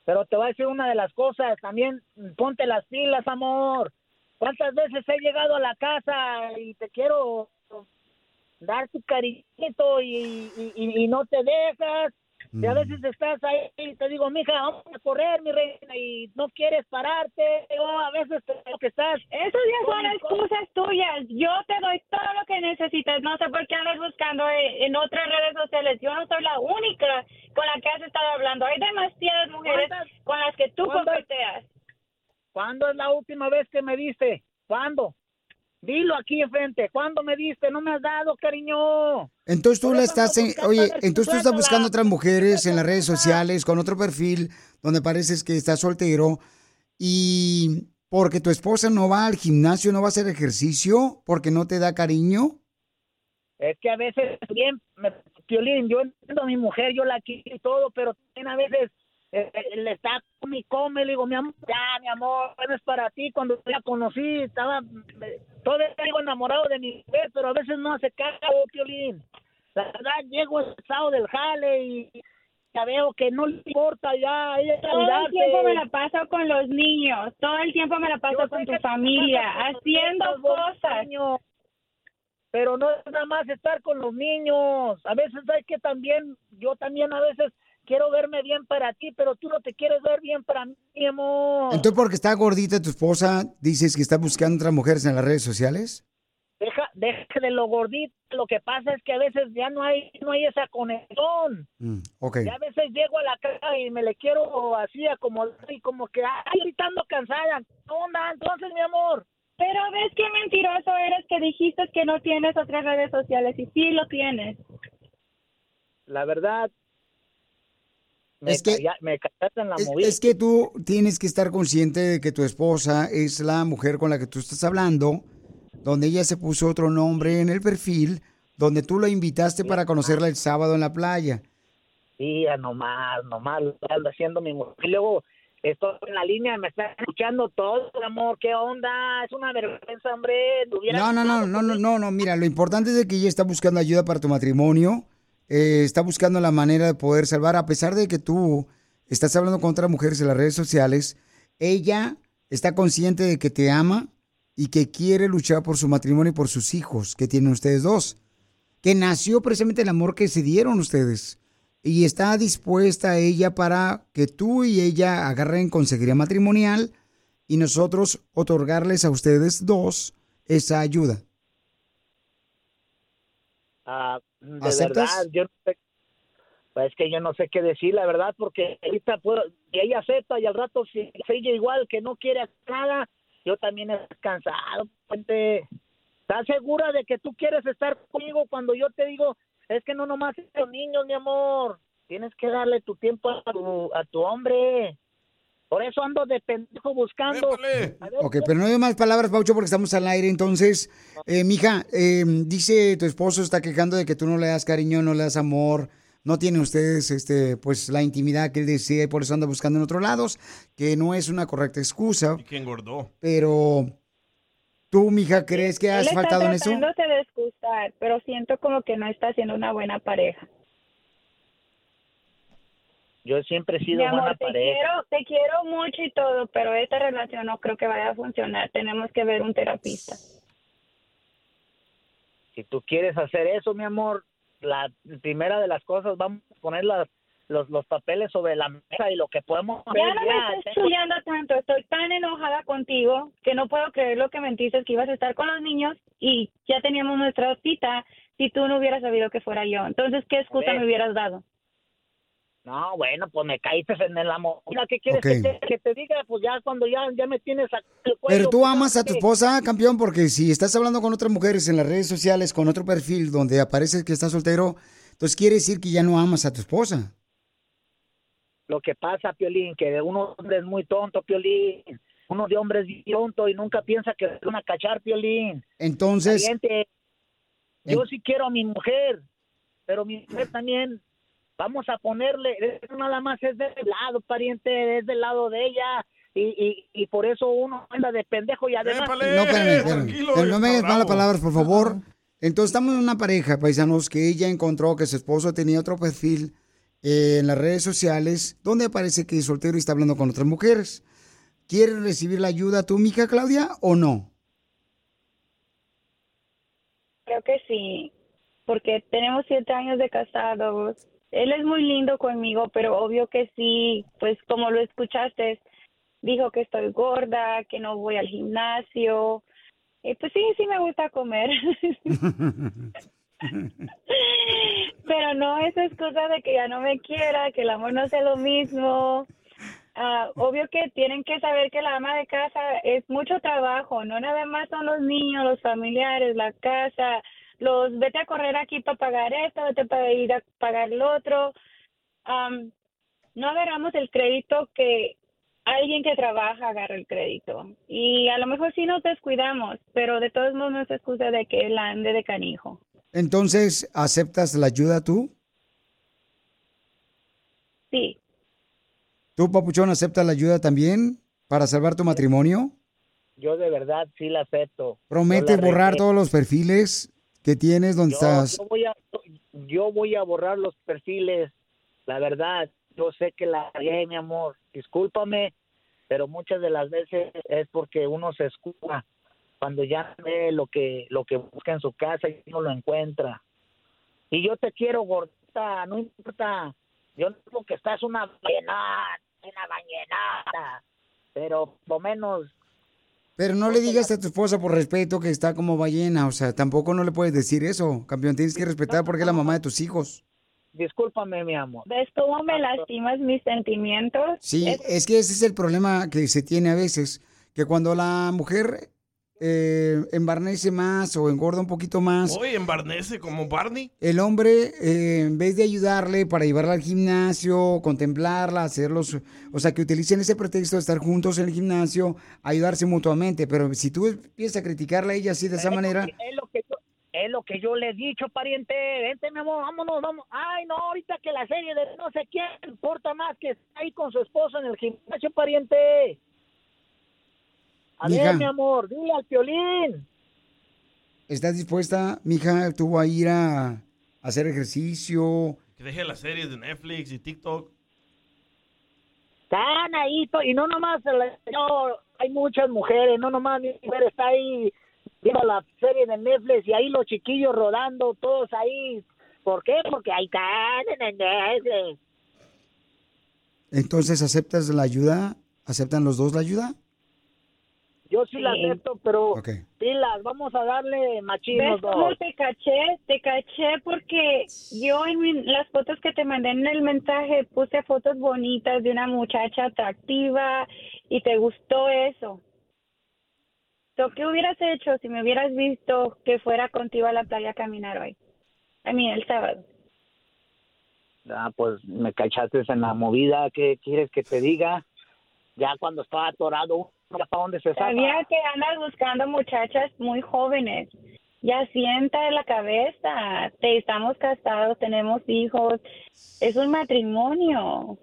Pero te voy a decir una de las cosas, también ponte las pilas, amor. ¿Cuántas veces he llegado a la casa y te quiero dar tu cariñito y, y, y- y no te dejas? Y a veces estás ahí y te digo, mija, vamos a correr, mi reina, y no quieres pararte. O a veces te digo que estás... Esos ya son excusas tuyas. Yo te doy todo lo que necesitas. No sé por qué andas buscando en en otras redes sociales. Yo no soy la única con la que has estado hablando. Hay demasiadas mujeres con las que tú coqueteas. ¿Cuándo es la última vez que me diste? ¿Cuándo? Dilo aquí enfrente. ¿Cuándo me diste? No me has dado, cariño. Entonces tú la estás, en- oye, entonces tú estás buscando otras mujeres en las redes sociales con otro perfil donde pareces que estás soltero y porque tu esposa no va al gimnasio, no va a hacer ejercicio, porque no te da cariño. Es que a veces también, me, Piolín, yo entiendo a mi mujer, yo la quiero y todo, pero también a veces eh, le está come y come, le digo, mi amor, ya, mi amor, es para ti. Cuando la conocí, estaba, me- todavía digo enamorado de mi mujer, pero a veces no hace caso, Piolín. La verdad, llego estado del jale y ya veo que no le importa ya ella Todo el tiempo me la paso con los niños. Todo el tiempo me la paso con tu familia, haciendo cosas. niños. Pero no es nada más estar con los niños. A veces hay que también, yo también a veces quiero verme bien para ti, pero tú no te quieres ver bien para mí, mi amor. Entonces, porque está gordita tu esposa, dices que está buscando otras mujeres en las redes sociales. Deja, deja de lo gordito. Lo que pasa es que a veces ya no hay, no hay esa conexión. Mm, ok. Ya a veces llego a la casa y me le quiero así acomodar y como que, ay, ahorita ando cansada. ¿Qué onda? Entonces, mi amor. Pero ves qué mentiroso eres que dijiste que no tienes otras redes sociales y sí lo tienes. La verdad, me, Es que- me en la Es, movida. es que tú tienes que estar consciente de que tu esposa es la mujer con la que tú estás hablando, donde ella se puso otro nombre en el perfil, donde tú la invitaste para conocerla el sábado en la playa. Sí, nomás, nomás lo ando haciendo mi mujer. Y luego estoy en la línea, me está escuchando todo, amor. ¿Qué onda? Es una vergüenza, hombre. No, no, no, no, no, no, no, mira, lo importante es de que ella está buscando ayuda para tu matrimonio, eh, está buscando la manera de poder salvar, a pesar de que tú estás hablando con otras mujeres en las redes sociales, ella está consciente de que te ama y que quiere luchar por su matrimonio y por sus hijos que tienen ustedes dos, que nació precisamente el amor que se dieron ustedes. Y está dispuesta ella para que tú y ella agarren conseguiría matrimonial y nosotros otorgarles a ustedes dos esa ayuda. Ah, de ¿Aceptas? verdad, yo no sé. Pues es que yo no sé qué decir, la verdad, porque ahorita puedo, y ella acepta y al rato si si ella igual que no quiere hacer nada, yo también estoy cansado, puente. ¿Estás segura de que tú quieres estar conmigo cuando yo te digo, es que no nomás los niños, mi amor, tienes que darle tu tiempo a tu, a tu hombre. Por eso ando de pendejo buscando. Ver, Ok, pero no hay más palabras, Paucho, porque estamos al aire. Entonces, eh, mija, eh, dice tu esposo está quejando de que tú no le das cariño, no le das amor, no tienen ustedes, este, pues, la intimidad que él desea y por eso anda buscando en otros lados, que no es una correcta excusa. Que engordó. Pero, ¿tú, mija, crees que Él has está faltado en eso? tratándose de excusar, pero siento como que no está siendo una buena pareja. Yo siempre he sido Mi amor, buena te pareja. quiero, te quiero mucho y todo, pero esta relación no creo que vaya a funcionar. Tenemos que ver un terapista. si tú quieres hacer eso, mi amor, la primera de las cosas, vamos a poner las, los, los papeles sobre la mesa y lo que podemos hacer Ya no me estés chullando tanto, estoy tan enojada contigo, que no puedo creer lo que mentiste, que ibas a estar con los niños y ya teníamos nuestra cita si tú no hubieras sabido que fuera yo. Entonces, ¿qué excusa me hubieras dado? No, bueno, pues me caíste en el amor. Mira, ¿qué quieres que, te, que te diga? Pues ya cuando ya, ya me tienes a Pero tú pues, amas a tu esposa, campeón, porque si estás hablando con otras mujeres en las redes sociales, con otro perfil donde aparece que estás soltero, entonces quiere decir que ya no amas a tu esposa. Lo que pasa, Piolín, que uno hombre es muy tonto, Piolín. Uno de hombre es tonto y nunca piensa que van a cachar, Piolín. Entonces, yo sí quiero a mi mujer, pero mi mujer también, vamos a ponerle, eso nada más es del lado, pariente, es del lado de ella. Y, y, y por eso uno anda de pendejo y además... no, espérame, espérame. Pero no me digas malas palabras, por favor. Entonces, estamos en una pareja, paisanos, que ella encontró que su esposo tenía otro perfil eh, en las redes sociales donde aparece que es soltero y está hablando con otras mujeres. ¿Quieres recibir la ayuda tú, mija Claudia, o no? Creo que sí, porque tenemos siete años de casados. Él es muy lindo conmigo, pero obvio que sí, pues como lo escuchaste, dijo que estoy gorda, que no voy al gimnasio. Y pues sí, sí me gusta comer. pero no es excusa de que ya no me quiera, que el amor no sea lo mismo. Ah, obvio que tienen que saber que la ama de casa es mucho trabajo, no nada más son los niños, los familiares, la casa, los vete a correr aquí para pagar esto, vete para ir a pagar lo otro. No agarramos el crédito que alguien que trabaja agarra el crédito. Y a lo mejor sí nos descuidamos, pero de todos modos no es excusa de que él ande de canijo. Entonces, ¿aceptas la ayuda tú? Sí. ¿Tú, papuchón, aceptas la ayuda también para salvar tu matrimonio? Yo de verdad sí la acepto. ¿Prometes la borrar todos los perfiles que tienes donde Yo- estás? Yo voy, a, yo voy a borrar los perfiles. La verdad, yo sé que la regué, mi amor. Discúlpame, pero muchas de las veces es porque uno se escuda cuando ya ve lo que lo que busca en su casa y no lo encuentra. Y yo te quiero gordita, no importa. Yo no digo que estás una vallenata, una vallenata, pero por lo menos Pero no le digas a tu esposa por respeto que está como ballena, o sea, tampoco no le puedes decir eso, campeón, tienes que respetar porque es la mamá de tus hijos. discúlpame, mi amor. ¿Ves cómo me lastimas mis sentimientos? Sí, Es- es que ese es el problema que se tiene a veces, que cuando la mujer eh, embarnece más o engorda un poquito más, Oye, en Barnese como Barney. el hombre, eh, en vez de ayudarle para llevarla al gimnasio, contemplarla, hacerlos, o sea, que utilicen ese pretexto de estar juntos en el gimnasio, ayudarse mutuamente, pero si tú empiezas a criticarla a ella así de esa manera, Es lo que yo, es lo que yo le he dicho, pariente. Vente, mi amor, vámonos, vamos. Ay, no, ahorita que la serie de no sé quién importa más que está ahí con su esposo en el gimnasio, pariente. A Mija. ver, mi amor, dile al piolín. ¿estás dispuesta, mija, tú a ir a hacer ejercicio? Que deje las series de Netflix y TikTok. Están ahí, y no nomás, hay muchas mujeres, no nomás mi mujer está ahí viendo la serie de Netflix y ahí los chiquillos rodando, todos ahí. ¿Por qué? Porque ahí están en el Netflix. Entonces, ¿aceptas la ayuda? ¿Aceptan los dos la ayuda? Yo sí, la Sí. acepto, pero Ok. pilas, vamos a darle machín ¿Ves cómo te caché? Te caché porque yo en mi- las fotos que te mandé en el mensaje puse fotos bonitas de una muchacha atractiva y te gustó eso. So, ¿Qué hubieras hecho si me hubieras visto que fuera contigo a la playa a caminar hoy? A mí, el sábado. Ah, pues me cachaste en la movida, ¿qué quieres que te diga? Ya cuando estaba atorado, ¿para dónde se saca? Sabía que andas buscando muchachas muy jóvenes. Ya sienta la cabeza. Te estamos casados, tenemos hijos. Es un matrimonio.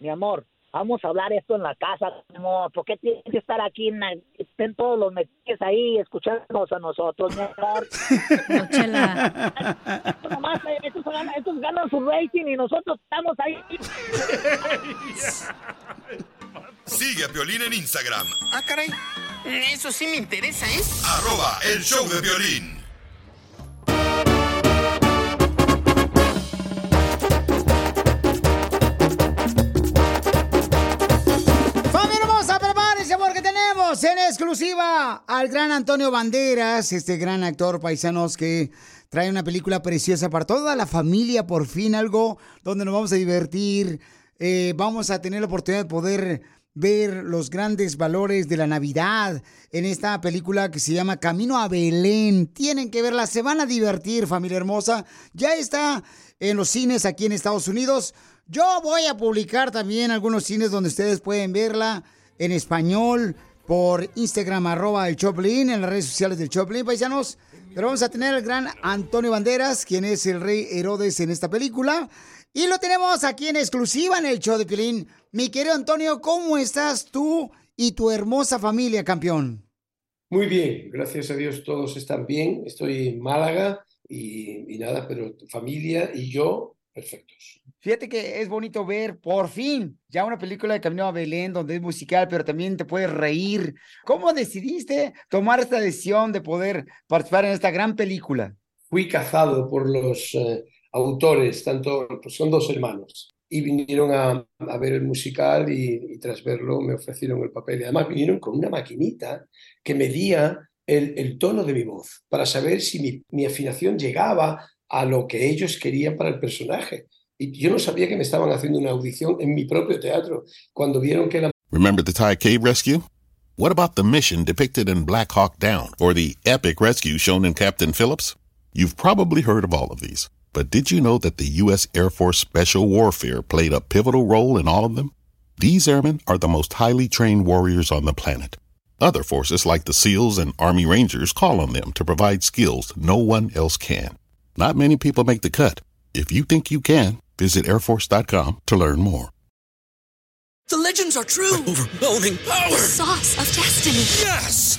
Mi amor, vamos a hablar esto en la casa, amor. ¿Por qué tienes que estar aquí? En la- estén todos los metiches ahí escuchándonos a nosotros, mi amor. Estos nomás, eh, estos, ganan, estos ganan su rating y nosotros estamos ahí. Sigue a Piolín en Instagram, Ah, caray. Eso sí me interesa, ¿eh? arroba el show de violín. Exclusiva al gran Antonio Banderas, este gran actor paisanos que trae una película preciosa para toda la familia, por fin algo donde nos vamos a divertir, eh, vamos a tener la oportunidad de poder ver los grandes valores de la Navidad en esta película que se llama Camino a Belén. Tienen que verla, se van a divertir, familia hermosa. Ya está en los cines aquí en Estados Unidos. Yo voy a publicar también algunos cines donde ustedes pueden verla en español por Instagram, arroba el Choplin, en las redes sociales del Choplin, paisanos. Pero vamos a tener al gran Antonio Banderas, quien es el rey Herodes en esta película. Y lo tenemos aquí en exclusiva en el show de Pilín. Mi querido Antonio, ¿cómo estás tú y tu hermosa familia, campeón? Muy bien, gracias a Dios todos están bien. Estoy en Málaga y, nada, pero familia y yo, perfectos. Fíjate que es bonito ver, por fin, ya una película de Camino a Belén donde es musical, pero también te puedes reír. ¿Cómo decidiste tomar esta decisión de poder participar en esta gran película? Fui cazado por los eh, autores, tanto pues son dos hermanos, y vinieron a, a ver el musical y, y tras verlo me ofrecieron el papel. Y además vinieron con una maquinita que medía el, el tono de mi voz para saber si mi, mi afinación llegaba a lo que ellos querían para el personaje. Yo no sabía que me estaban haciendo una audición en mi propio teatro. Cuando vieron que la Remember the Thai cave rescue? What about the mission depicted in Black Hawk Down or the epic rescue shown in Captain Phillips? You've probably heard of all of these, but did you know that the U.S. Air Force Special Warfare played a pivotal role in all of them? These airmen are the most highly trained warriors on the planet. Other forces like the SEALs and Army Rangers call on them to provide skills no one else can. Not many people make the cut. If you think you can, visit airforce.com to learn more. The legends are true. overwhelming power! The sauce of destiny. Yes!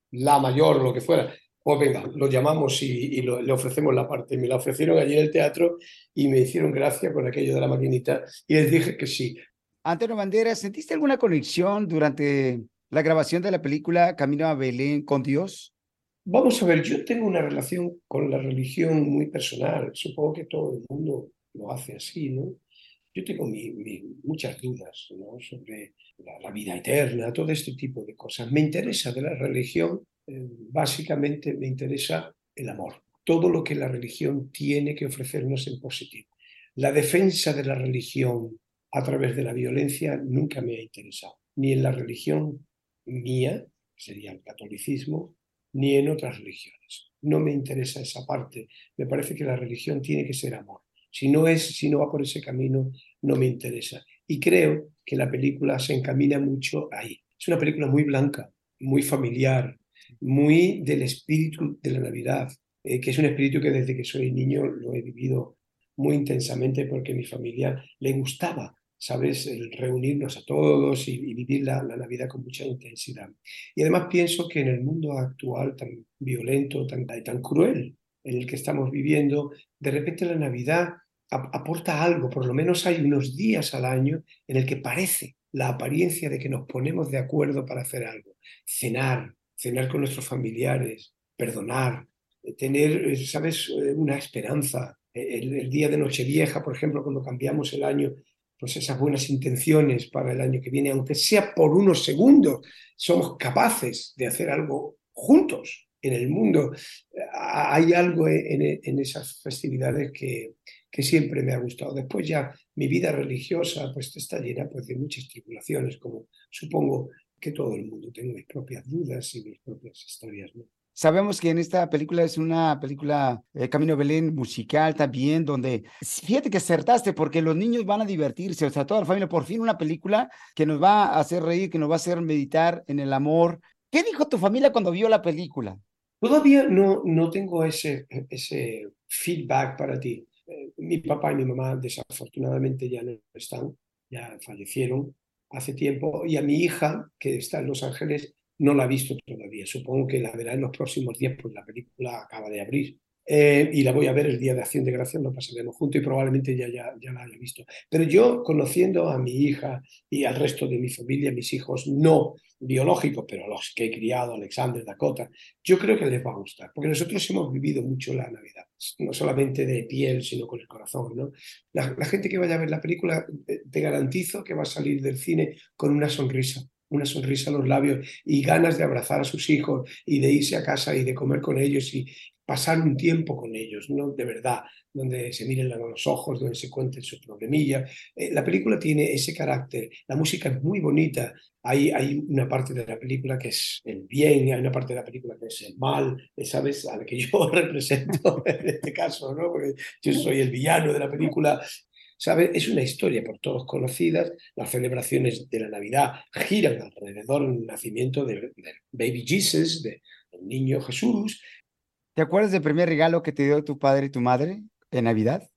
la mayor, lo que fuera, pues venga, lo llamamos y, y lo- le ofrecemos la parte. Me la ofrecieron allí en el teatro y me hicieron gracia con aquello de la maquinita y les dije que sí. Antonio Banderas, ¿sentiste alguna conexión durante la grabación de la película Camino a Belén con Dios? Vamos a ver, yo tengo una relación con la religión muy personal. Supongo que todo el mundo lo hace así, ¿no? Yo tengo mi- mi- muchas dudas, ¿no? Sobre la, vida eterna, todo este tipo de cosas. Me interesa de la religión, eh, básicamente me interesa el amor. Todo lo que la religión tiene que ofrecernos en positivo. La defensa de la religión a través de la violencia nunca me ha interesado, ni en la religión mía, sería el catolicismo, ni en otras religiones. No me interesa esa parte. Me parece que la religión tiene que ser amor. Si no es, si no va por ese camino, no me interesa. Y creo que la película se encamina mucho ahí. Es una película muy blanca, muy familiar, muy del espíritu de la Navidad, eh, que es un espíritu que desde que soy niño lo he vivido muy intensamente porque a mi familia le gustaba, ¿sabes?, el reunirnos a todos y, y vivir la, la Navidad con mucha intensidad. Y además pienso que en el mundo actual tan violento, tan, tan cruel en el que estamos viviendo, de repente la Navidad aporta algo, por lo menos hay unos días al año en el que parece la apariencia de que nos ponemos de acuerdo para hacer algo. Cenar, cenar con nuestros familiares, perdonar, eh, tener, eh, ¿sabes?, Eh, una esperanza. El, día de Nochevieja, por ejemplo, cuando cambiamos el año, pues esas buenas intenciones para el año que viene, aunque sea por unos segundos, somos capaces de hacer algo juntos en el mundo. Hay algo en esas festividades que, que siempre me ha gustado. Después ya mi vida religiosa pues está llena pues, de muchas tribulaciones, como supongo que todo el mundo. Tengo mis propias dudas y mis propias historias. ¿no? Sabemos que en esta película es una película eh, Camino Belén musical también, donde fíjate que acertaste porque los niños van a divertirse, o sea, toda la familia, por fin una película que nos va a hacer reír, que nos va a hacer meditar en el amor. ¿Qué dijo tu familia cuando vio la película? Todavía no, no tengo ese, ese feedback para ti. Eh, mi papá y mi mamá desafortunadamente ya no están, ya fallecieron hace tiempo, y a mi hija, que está en Los Ángeles, no la ha visto todavía. Supongo que la verá en los próximos días, pues la película acaba de abrir. Eh, y la voy a ver el día de Acción de Gracias, lo pasaremos juntos y probablemente ya, ya, ya la haya visto. Pero yo, conociendo a mi hija y al resto de mi familia, mis hijos no biológicos, pero los que he criado, Alexander, Dakota, yo creo que les va a gustar, porque nosotros hemos vivido mucho la Navidad, no solamente de piel, sino con el corazón. ¿no? La, la gente que vaya a ver la película, eh, te garantizo que va a salir del cine con una sonrisa una sonrisa a los labios y ganas de abrazar a sus hijos y de irse a casa y de comer con ellos y pasar un tiempo con ellos, ¿no? De verdad, donde se miren a los ojos, donde se cuenten sus problemillas. Eh, la película tiene ese carácter, la música es muy bonita, hay, hay una parte de la película que es el bien, hay una parte de la película que es el mal, eh, ¿sabes? A la que yo represento en este caso, ¿no? Porque yo soy el villano de la película ¿Sabe? Es una historia por todos conocida. Las celebraciones de la Navidad giran alrededor del nacimiento del de Baby Jesus, del niño Jesús. ¿Te acuerdas del primer regalo que te dio tu padre y tu madre en Navidad?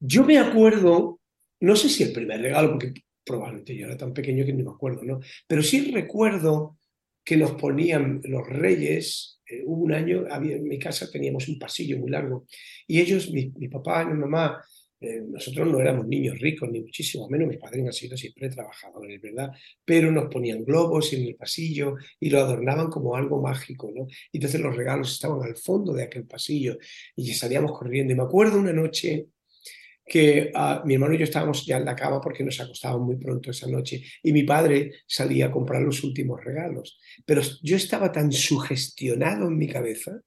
Yo me acuerdo, no sé si el primer regalo, porque probablemente yo era tan pequeño que no me acuerdo, ¿no? Pero sí recuerdo que nos ponían los reyes. eh, hubo un año, había, en mi casa teníamos un pasillo muy largo y ellos, mi, mi papá y mi mamá, eh, nosotros no éramos niños ricos, ni muchísimo menos, mis padres han sido siempre trabajadores, ¿verdad? Pero nos ponían globos en el pasillo y lo adornaban como algo mágico, ¿no? Y entonces los regalos estaban al fondo de aquel pasillo y salíamos corriendo. Y me acuerdo una noche que ah, mi hermano y yo estábamos ya en la cama porque nos acostábamos muy pronto esa noche y mi padre salía a comprar los últimos regalos. Pero yo estaba tan sugestionado en mi cabeza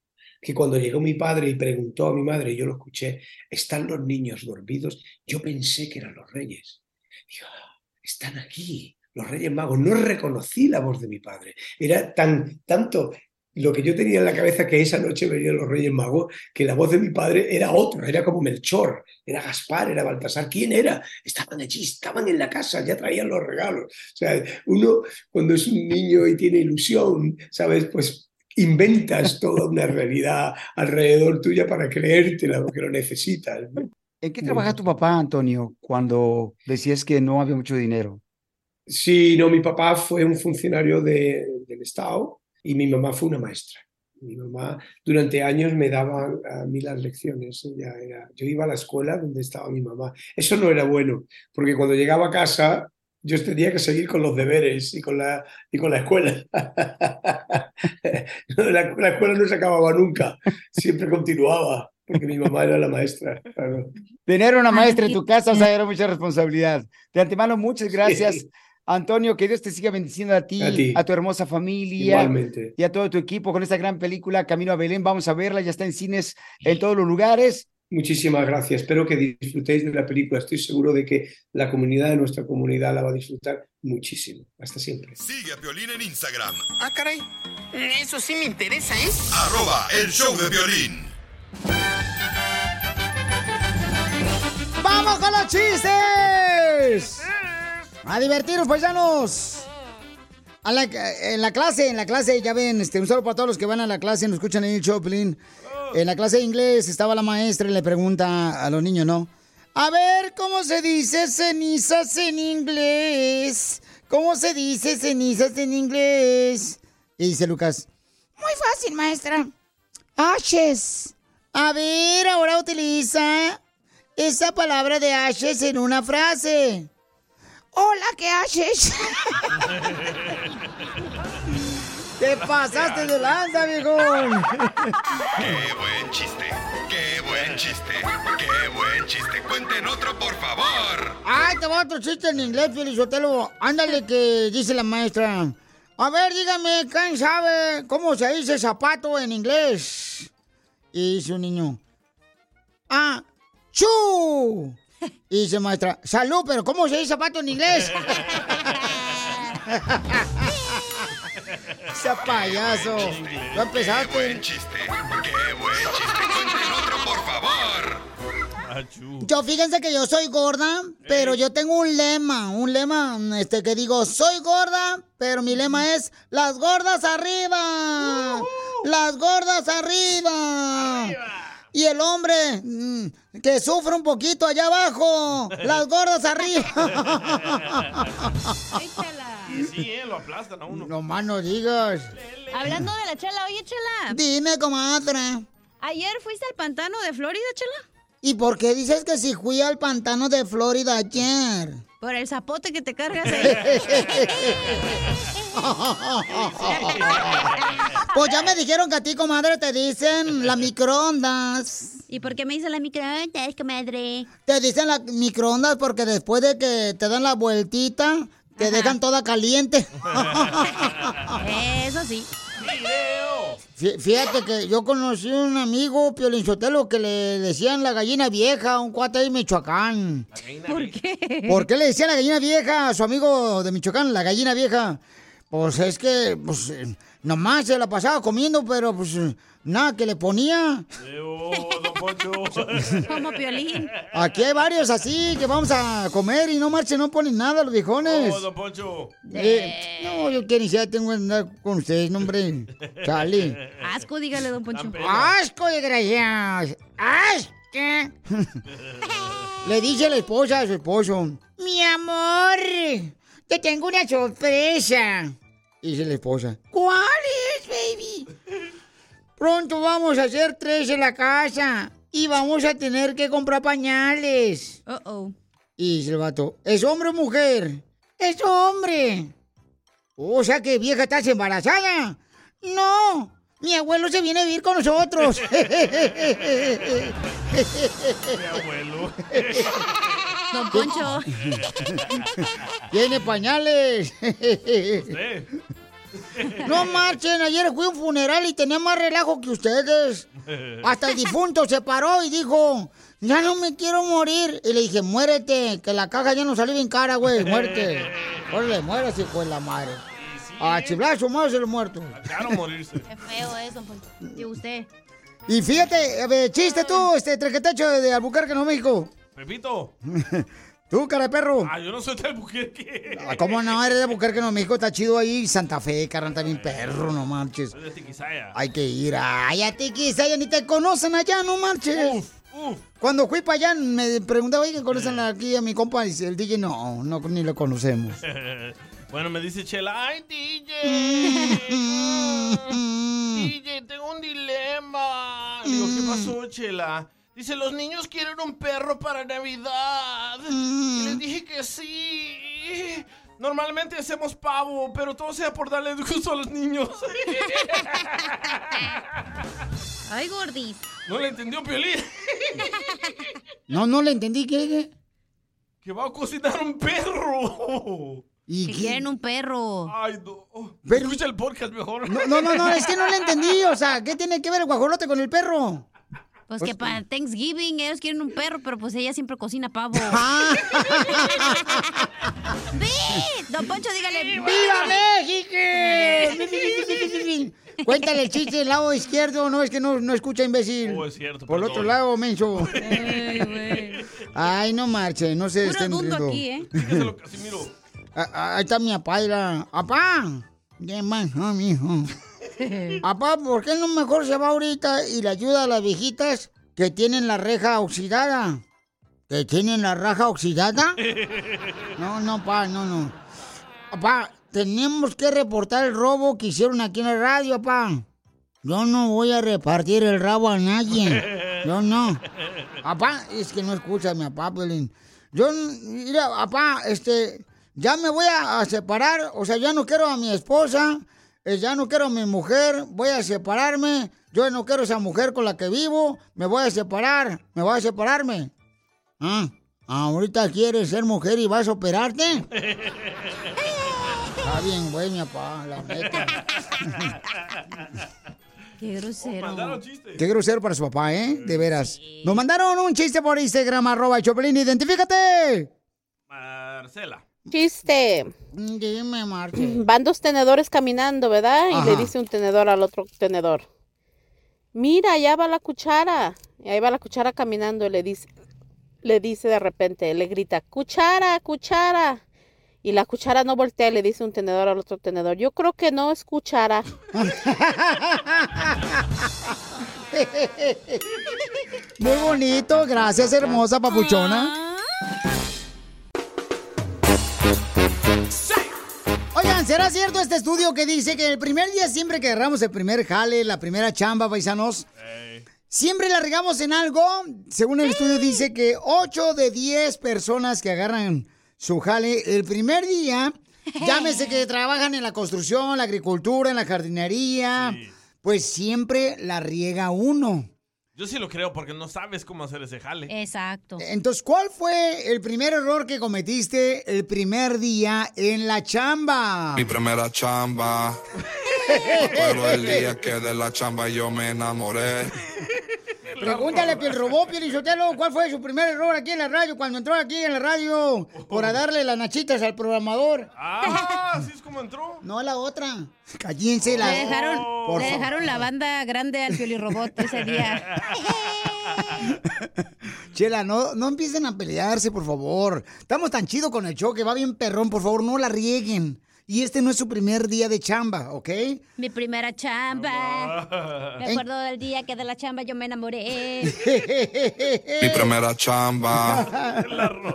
que cuando llegó mi padre y preguntó a mi madre, y yo lo escuché, ¿están los niños dormidos? Yo pensé que eran los reyes. Digo, "Ah, están aquí, los reyes magos. No reconocí la voz de mi padre. Era tan, tanto lo que yo tenía en la cabeza que esa noche venían los reyes magos, que la voz de mi padre era otra, era como Melchor, era Gaspar, era Baltasar. ¿Quién era? Estaban allí, estaban en la casa, ya traían los regalos. O sea, uno cuando es un niño y tiene ilusión, ¿sabes? Pues inventas toda una realidad alrededor tuya para creértela porque lo necesitas. ¿no? ¿En qué trabaja tu papá, Antonio, cuando decías que no había mucho dinero? Sí, no, mi papá fue un funcionario de- del Estado y mi mamá fue una maestra. Mi mamá durante años me daba a mí las lecciones. ella era- yo iba a la escuela donde estaba mi mamá. Eso no era bueno, porque cuando llegaba a casa yo tenía que seguir con los deberes y con la, y con la escuela. La, la escuela no se acababa nunca, siempre continuaba, porque mi mamá era la maestra. claro. Tener una maestra en tu casa, o sea, era mucha responsabilidad. De antemano, muchas gracias. Sí. Antonio, que Dios te siga bendiciendo a ti, A ti. tu hermosa familia Igualmente. y a todo tu equipo con esta gran película Camino a Belén. Vamos a verla, ya está en cines en todos los lugares. Muchísimas gracias. Espero que disfrutéis de la película. Estoy seguro de que la comunidad de nuestra comunidad la va a disfrutar muchísimo. Hasta siempre. Sigue a Piolín en Instagram, Ah, caray. Eso sí me interesa, ¿eh? arroba el show de violín. ¡Vamos con los chistes! A divertirnos, paisanos. A la, en la clase, en la clase, ya ven, este, un saludo para todos los que van a la clase y nos escuchan en el Choplin. En la clase de inglés estaba la maestra y le pregunta a los niños, ¿no? A ver, ¿cómo se dice cenizas en inglés? ¿Cómo se dice cenizas en inglés? Y dice Lucas, muy fácil, maestra. Ashes. A ver, ahora utiliza esa palabra de ashes en una frase. Hola, ¿qué haces? Te pasaste de lanza, viejón. Qué buen chiste, qué buen chiste, qué buen chiste. Cuenten otro, por favor. Ay, te va otro chiste en inglés, Felizotelo. Ándale, que dice la maestra. A ver, dígame, ¿quién sabe cómo se dice zapato en inglés? Y dice un niño. Ah, chu. Y dice maestra, salud, pero ¿cómo se dice zapato en inglés? Ese payaso. ¿No empezaste? Qué buen chiste, qué buen chiste. Cuenten otro, por favor. Yo fíjense que yo soy gorda, pero yo tengo un lema, un lema este que digo, soy gorda, pero mi lema es las gordas arriba. Las gordas arriba. Y el hombre mm, que sufre un poquito allá abajo. Las gordas arriba. Y sí, eh, lo aplastan a uno. No más no digas. Hablando de la chela, oye, chela. Dime, comadre. ¿Ayer fuiste al pantano de Florida, chela? ¿Y por qué dices que si fui al pantano de Florida ayer? Por el zapote que te cargas ahí. Pues ya me dijeron que a ti, comadre, te dicen la microondas. ¿Y por qué me dicen la microondas, comadre? Te dicen la microondas porque después de que te dan la vueltita, te dejan toda caliente. Eso sí. Fí- Fíjate que yo conocí un amigo, Piolinchotelo, que le decían la gallina vieja, un cuate ahí en Michoacán. ¿Por qué? ¿Por qué le decían la gallina vieja a su amigo de Michoacán, la gallina vieja? Pues es que, pues, eh, nomás se la pasaba comiendo, pero pues nada que le ponía. Como piolín. Aquí hay varios así que vamos a comer y no marchen, no ponen nada los viejones. Oh, don Poncho. Eh, no, yo que ni siquiera tengo que andar con ustedes, no, hombre. Chale. Asco, dígale, don Poncho. ¡Asco, desgraciados! ¡Asco! Le dice la esposa a su esposo, mi amor, te tengo una sorpresa. Y dice la esposa, ¿cuál es, baby? Pronto vamos a hacer tres en la casa y vamos a tener que comprar pañales. Uh oh. Y dice el vato, ¿es hombre o mujer? Es hombre. O sea que vieja estás embarazada. No, mi abuelo se viene a vivir con nosotros. Mi abuelo. Don Poncho. Tiene pañales. No marchen, ayer fui a un funeral y tenía más relajo que ustedes. Hasta el difunto se paró y dijo, ya no me quiero morir. Y le dije, muérete, que la caja ya no salió bien cara, güey, muerte. Órale, muérase, hijo de la madre. A chiblazo, más el muerto. Claro, morirse. Qué feo es, don Poncho. Y usted. Y fíjate, chiste tú, este trequetecho de Albuquerque, no México. Pepito. Tú, cara de perro. Ah, yo no soy de Albuquerque. Ah, ¿Cómo no? Eres de Albuquerque, no México, está chido ahí. Santa Fe, carnal, también perro, no marches. Soy de Tiquisaya. Hay que ir. Ay, a ti quizá ya ni te conocen allá, no marches. Uf. Cuando fui para allá me preguntaba, oye, ¿conocen aquí a mi compa? Y el DJ, no, no, ni lo conocemos. bueno, me dice Chela, ay, DJ. DJ, tengo un dilema. Le digo, ¿qué pasó, Chela? Dice, los niños quieren un perro para Navidad. Y les dije que sí. Normalmente hacemos pavo, pero todo sea por darle gusto a los niños. Ay, gordis. ¿No le entendió, Piolín? No, no le entendí, ¿qué? qué? que va a cocinar un perro. ¿Y Que qué? quieren un perro. Ay, no. Pero- Escucha el podcast mejor. No, no, no, no, es que no le entendí. O sea, ¿qué tiene que ver el guajolote con el perro? Pues que para Thanksgiving ellos quieren un perro, pero pues ella siempre cocina pavo. Ah. ¡Vi! Don Poncho, dígale. ¡Viva México! Cuéntale el chiste del lado izquierdo. No, es que no, no escucha, imbécil. Oh, es cierto, Por el otro lado, menso. Ay, no marche, no se Puro estén aquí, ¿eh? Dígaselo, Casimiro. Ah, ah, Ahí está mi apá, mira. ¡Apá! ¿Qué más, no, mijo? Apá, ¿por qué no mejor se va ahorita y le ayuda a las viejitas que tienen la reja oxidada? ¿Que tienen la raja oxidada? No, no, pa, no, no. Papá, tenemos que reportar el robo que hicieron aquí en la radio, papá. Yo no voy a repartir el rabo a nadie. Yo no. Papá, es que no escucha mi papá, Pelín. Yo, mira, papá, este, ya me voy a, a separar. O sea, ya no quiero a mi esposa. Eh, ya no quiero a mi mujer. Voy a separarme. Yo no quiero esa mujer con la que vivo. Me voy a separar. Me voy a separarme. Ah, ahorita quieres ser mujer y vas a operarte. Está bien, güey, mi papá, la neta. Qué grosero. Mandaron chiste. Qué grosero para su papá, ¿eh? De veras. Nos mandaron un chiste por Instagram, arroba Choplin, identifícate. Marcela. Chiste. Dime, Marce. Van dos tenedores caminando, ¿verdad? Y le dice un tenedor al otro tenedor. Mira, allá va la cuchara. Y ahí va la cuchara caminando y le dice, le dice de repente, le grita, cuchara, cuchara. Y la cuchara no voltea y le dice un tenedor al otro tenedor, yo creo que no es cuchara. Muy bonito, gracias, hermosa papuchona. Cierto este estudio que dice que el primer día siempre que agarramos el primer jale, la primera chamba, paisanos, siempre la regamos en algo? Según el estudio dice que 8 de 10 personas que agarran su jale el primer día, llámese que trabajan en la construcción, la agricultura, en la jardinería, pues siempre la riega uno. Yo sí lo creo porque no sabes cómo hacer ese jale. Exacto. Entonces, ¿cuál fue el primer error que cometiste el primer día en la chamba? Mi primera chamba. Pero el día que de la chamba yo me enamoré. Pregúntale, Piel Robó, Pielizotelo, ¿cuál fue su primer error aquí en la radio cuando entró aquí en la radio por a darle las nachitas al programador? Ah, así es como entró. No la otra. Cállense la. Le dejaron, Por le dejaron la banda grande al Piolirobot ese día. Chela, no, no empiecen a pelearse, por favor. Estamos tan chido con el show que va bien perrón, por favor, no la rieguen. Y este no es su primer día de chamba, ¿ok? Mi primera chamba. Me acuerdo del día que de la chamba yo me enamoré. Mi primera chamba.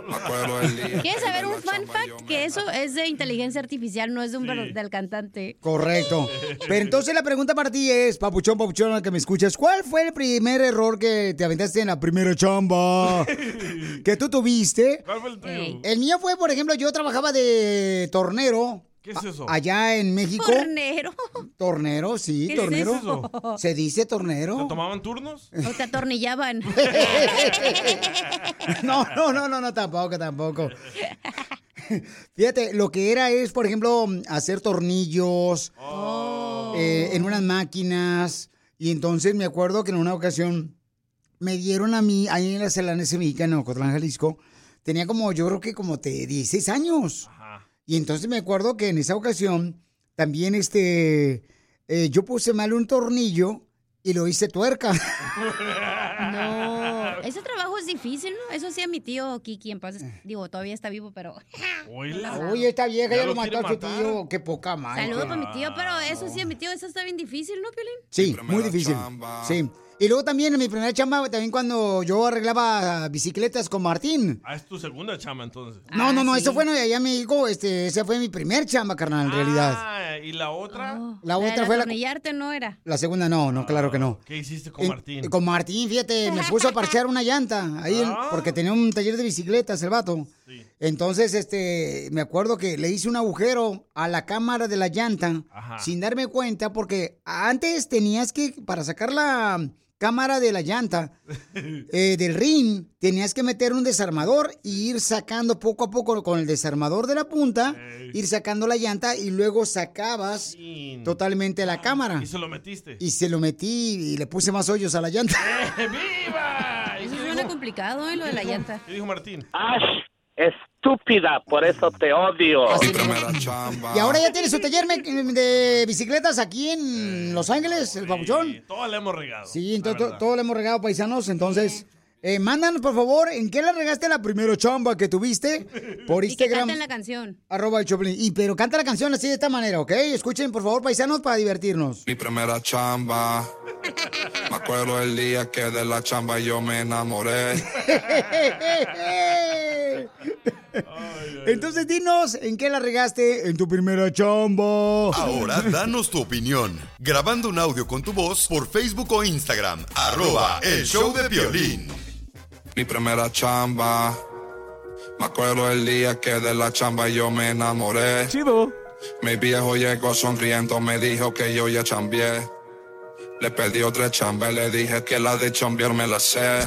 Me acuerdo el día. ¿Quieres saber un fun fact? Que eso es de inteligencia artificial, no es de un ver- del cantante. Correcto. Pero entonces la pregunta para ti es, papuchón, papuchón, al que me escuchas, ¿cuál fue el primer error que te aventaste en la primera chamba que tú tuviste? ¿Cuál fue el tuyo? El mío fue, por ejemplo, yo trabajaba de tornero. ¿Qué es eso? Allá en México. Tornero. Tornero, sí, ¿Qué es eso? Se dice tornero. ¿Te tomaban turnos? O te atornillaban. No, no, no, no, no, tampoco, tampoco. Fíjate, lo que era es, por ejemplo, hacer tornillos eh, en unas máquinas. Y entonces me acuerdo que en una ocasión me dieron a mí, ahí en la Celanese Mexicana, en Ocotlán, Jalisco, tenía como, yo creo que como de 16 años. Y entonces me acuerdo que en esa ocasión también este, eh, yo puse mal un tornillo y lo hice tuerca. No, ese trabajo es difícil, ¿no? Eso hacía mi tío Kiki en paz. Digo, todavía está vivo, pero. Oye, esta vieja ya, Ya lo mató a su tío. Qué poca madre. Saludos para mi tío, pero eso hacía mi tío. Eso está bien difícil, ¿no, Piolín? Sí, muy difícil. Sí. Y luego también en mi primera chamba, también cuando yo arreglaba bicicletas con Martín. Ah, es tu segunda chamba entonces. No, no, no, eso fue no, allá en México, este, esa fue mi primer chamba, carnal, en realidad. Ah, ¿y la otra? La de otra fue la, no era. la segunda, no, no, claro que no. ¿Qué hiciste con Eh, Martín? Con Martín, fíjate, me puso a parchar una llanta ahí, Ah. porque tenía un taller de bicicletas el vato. Entonces, este, me acuerdo que le hice un agujero a la cámara de la llanta Ajá. sin darme cuenta, porque antes tenías que, para sacar la cámara de la llanta eh, del ring, tenías que meter un desarmador y ir sacando poco a poco con el desarmador de la punta, ir sacando la llanta y luego sacabas totalmente la cámara. ¿Y se lo metiste? Y se lo metí y le puse más hoyos a la llanta. ¡Viva! Complicado, ¿eh? Lo de la llanta. ¿Qué dijo Martín? Ash, estúpida, por eso te odio. Y ahora ya tiene su taller de bicicletas aquí en Los Ángeles, el papuchón. Todo le hemos regado. Sí, entonces to- todo le hemos regado paisanos, entonces... Eh, mándanos, por favor, ¿en qué le regaste la primera chamba que tuviste? Por Y que Instagram. canten la canción. Arroba el Choplin. Y pero canta la canción así de esta manera, ¿ok? Escuchen, por favor, paisanos, para divertirnos. Mi primera chamba. Me acuerdo el día que de la chamba yo me enamoré. Entonces dinos, ¿en qué la regaste en tu primera chamba? Ahora danos tu opinión. Grabando un audio con tu voz por Facebook o Instagram. Arroba el show de violín. Mi primera chamba. Me acuerdo el día que de la chamba yo me enamoré. Chido. Mi viejo llegó sonriendo, me dijo que yo ya chambié. Le pedí otra chamba y le dije que la de chambear me la sé.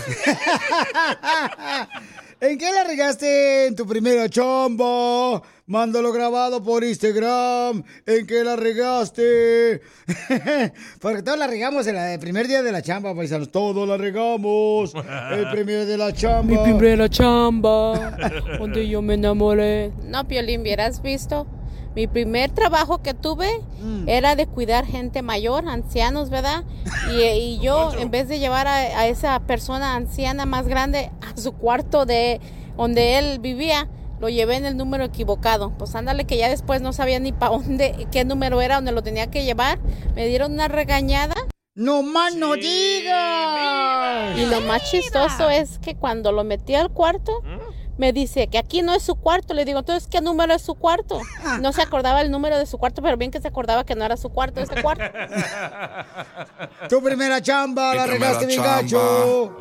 ¿En qué la regaste en tu primera chamba? Mándalo grabado por Instagram. ¿En qué la regaste? Porque todos la regamos en la- el primer día de la chamba, paisanos. Todos la regamos. El primer de la chamba. Mi primera chamba, donde yo me enamoré. No, Piolín, hubieras visto. Mi primer trabajo que tuve era de cuidar gente mayor, ancianos, ¿verdad? Y, y yo, en vez de llevar a, a esa persona anciana más grande a su cuarto de donde él vivía, lo llevé en el número equivocado. Pues ándale que ya después no sabía ni para dónde, qué número era, donde lo tenía que llevar. Me dieron una regañada. ¡No más no digas! Y lo más chistoso es que cuando lo metí al cuarto, Me dice que aquí no es su cuarto. Le digo, entonces, ¿qué número es su cuarto? No se acordaba el número de su cuarto, pero bien que se acordaba que no era su cuarto, ese cuarto. Tu primera chamba, Mi la regaste bien chamba. gacho.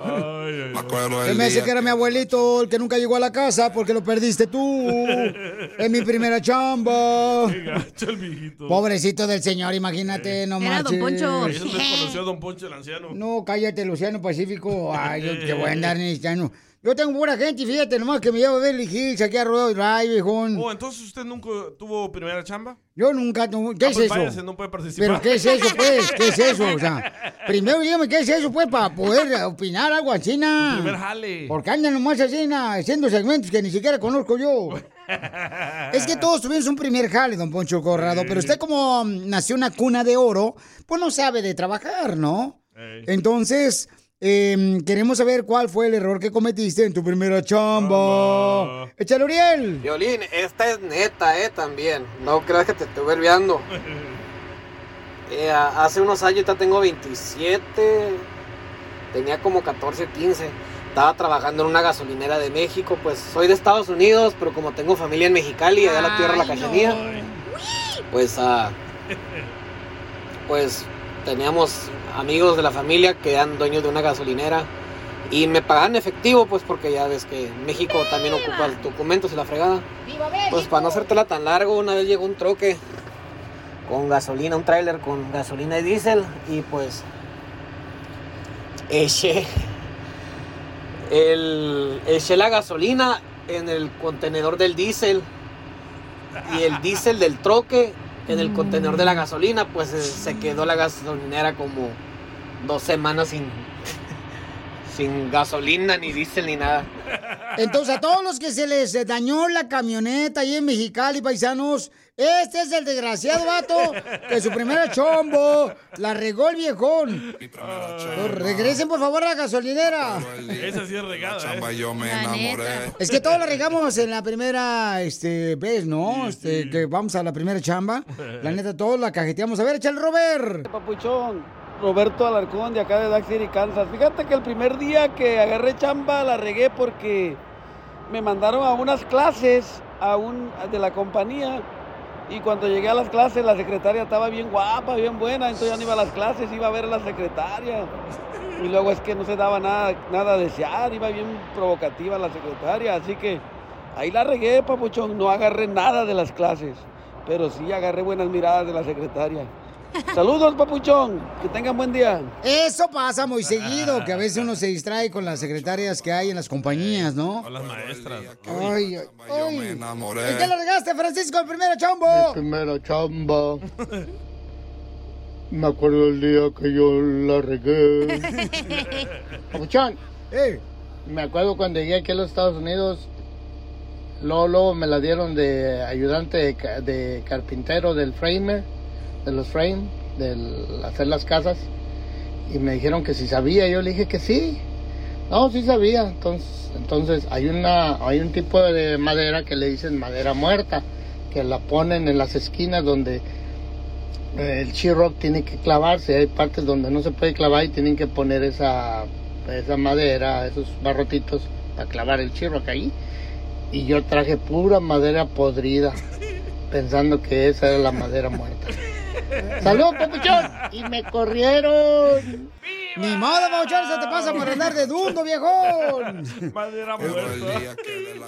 Me acuerdo Se del me día que era mi abuelito el que nunca llegó a la casa porque lo perdiste tú. Es mi primera chamba. Qué gacho el viejito. Pobrecito del señor, imagínate, no Era marches. Don Poncho. Eso desconoció a Don Poncho el anciano. No, cállate, Luciano Pacífico. Ay, yo te voy a andar necesitando. Yo tengo buena gente, fíjate, nomás que me llevo a Beverly Hills aquí a Rodeo Drive, viejón. Oh, entonces usted nunca tuvo primera chamba? Yo nunca, no- ¿qué Ah, es pues eso? váyase, no puede participar. Pero ¿qué es eso, pues? ¿Qué es eso? O sea, primero dígame qué es eso, pues, para poder opinar algo así, na. Primer jale. Porque andan nomás así, na, haciendo segmentos que ni siquiera conozco yo. Es que todos tuvimos un primer jale, don Poncho Corrado, pero usted como mm, nació en una cuna de oro, pues no sabe de trabajar, ¿no? Entonces, em, queremos saber cuál fue el error que cometiste en tu primera chamba. Échale, Uriel. Violín, esta es neta, eh, también. No creas que te estoy verbeando. Eh, hace unos años, ya tengo 27, tenía como 14 o 15. Estaba trabajando en una gasolinera de México, pues soy de Estados Unidos, pero como tengo familia en Mexicali, allá la tierra de la cachanía, pues, ah, pues teníamos amigos de la familia que eran dueños de una gasolinera y me pagaban efectivo, pues porque ya ves que México también ocupas documentos y la fregada. Pues para no hacértela tan largo, una vez llegó un troque con gasolina, un tráiler con gasolina y diésel y pues eché el eché la gasolina en el contenedor del diésel y el diésel del troque en el contenedor de la gasolina, pues eh, se quedó la gasolinera como dos semanas sin sin gasolina ni diésel ni nada. Entonces, a todos los que se les eh, dañó la camioneta ahí en Mexicali, paisanos, este es el desgraciado vato que su primera chombo la regó el viejón. Pues regresen, por favor, a la gasolinera. Esa sí es regada, ¿eh? yo me enamoré. Es que todos la regamos en la primera este, vez, ¿no? Este, que vamos a la primera chamba. La neta, todos la cajeteamos. A ver, échale, Robert. Papuchón, Roberto Alarcón de acá de Dax City, Kansas. Fíjate que el primer día que agarré chamba la regué porque me mandaron a unas clases a un, de la compañía y cuando llegué a las clases la secretaria estaba bien guapa, bien buena, entonces ya no iba a las clases, iba a ver a la secretaria. Y luego es que no se daba nada, nada a desear, iba bien provocativa la secretaria, así que ahí la regué, papuchón, no agarré nada de las clases, pero sí agarré buenas miradas de la secretaria. Saludos, papuchón, que tengan buen día. Eso pasa muy seguido, que a veces uno se distrae con las secretarias que hay en las compañías, ¿no? O las maestras. Ay, ay, ay. enamoré. ¿En qué la regaste, Francisco, el primero chombo? primera chamba. Me acuerdo el día que yo la regué. Papuchón, me acuerdo cuando llegué aquí a los Estados Unidos, luego, luego me la dieron de ayudante de, de carpintero del framer, de los frame, de hacer las casas, y me dijeron que si sabía, yo le dije que sí. No, sí sabía. Entonces, entonces hay una, hay un tipo de madera que le dicen madera muerta, que la ponen en las esquinas donde eh, el sheetrock tiene que clavarse. Hay partes donde no se puede clavar y tienen que poner esa, esa madera, esos barrotitos para clavar el sheetrock ahí. Y yo traje pura madera podrida, pensando que esa era la madera muerta. ¡Salud, papuchón! Y me corrieron. Ni modo, Papuchón, se te pasa por andar de dundo, viejón. Madera muerta.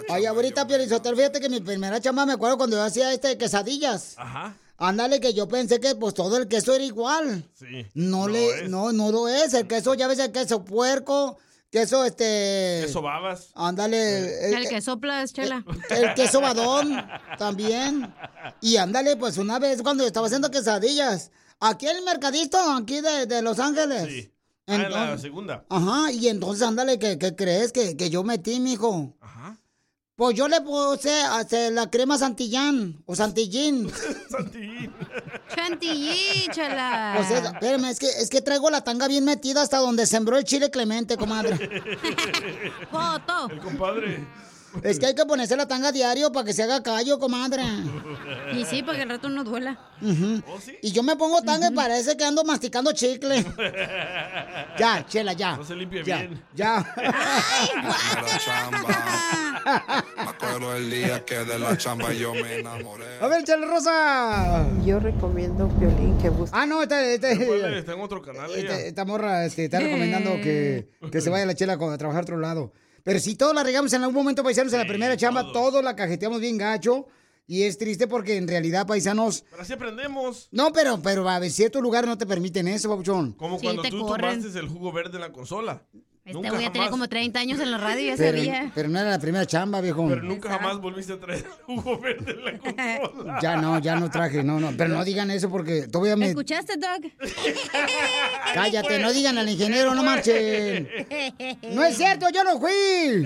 Ay, ahorita, Piorizotel, fíjate que mi primera chamba me acuerdo cuando yo hacía este de quesadillas. Ajá. Ándale, que yo pensé que pues todo el queso era igual. Sí. No, le, no, no lo es. El queso, ya ves el queso puerco, queso este. Queso babas. Ándale. El que soplas, chela. El queso badón también. Y ándale, pues una vez cuando yo estaba haciendo quesadillas, aquí en el mercadito, aquí de, de Los Ángeles. Sí. Ah, en la segunda. Ajá, y entonces ándale, ¿qué, qué crees que, que yo metí, mijo? Pues yo le puse hace la crema Santillán o Santillín. Chantilly, chela. Pues es- espérame, es que, es que traigo la tanga bien metida hasta donde sembró el chile clemente, comadre. Foto. El compadre. Es que hay que ponerse la tanga diario para que se haga callo, comadre. Y sí, para que el rato no duela. Ujú. Y yo me pongo tanga y parece que ando masticando chicle. Ya, chela, ya. No se limpia ya, bien. Ya. Me acuerdo el día que de la chamba yo me enamoré. A ver, Chale Rosa. Yo recomiendo Piolín que busque. Ah, no, esta, Después está en otro canal esta, ella. esta morra este, está recomendando que, que se vaya la chela a trabajar a otro lado. Pero si todos la regamos en algún momento, paisanos, en la primera chamba, todos la cajeteamos bien gacho. Y es triste porque en realidad, paisanos. Pero así aprendemos. No, pero, pero a ver, ciertos lugares no te permiten eso, papuchón. Como Sí, cuando tú corren. tomaste el jugo verde en la consola. Este Nunca güey ya tenía jamás. como 30 años en la radio ya Pero, sabía. pero no era la primera chamba, viejo. Pero nunca jamás volviste a traer jugo verde en la consola. Ya no, ya no traje, no, no. Pero no digan eso porque todavía me. ¿Escuchaste, Doug? Cállate, no digan al ingeniero, no marchen. No es cierto, yo no fui. En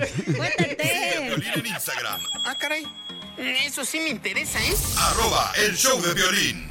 Instagram, Ah, caray. Eso sí me interesa, ¿eh? arroba el show de violín.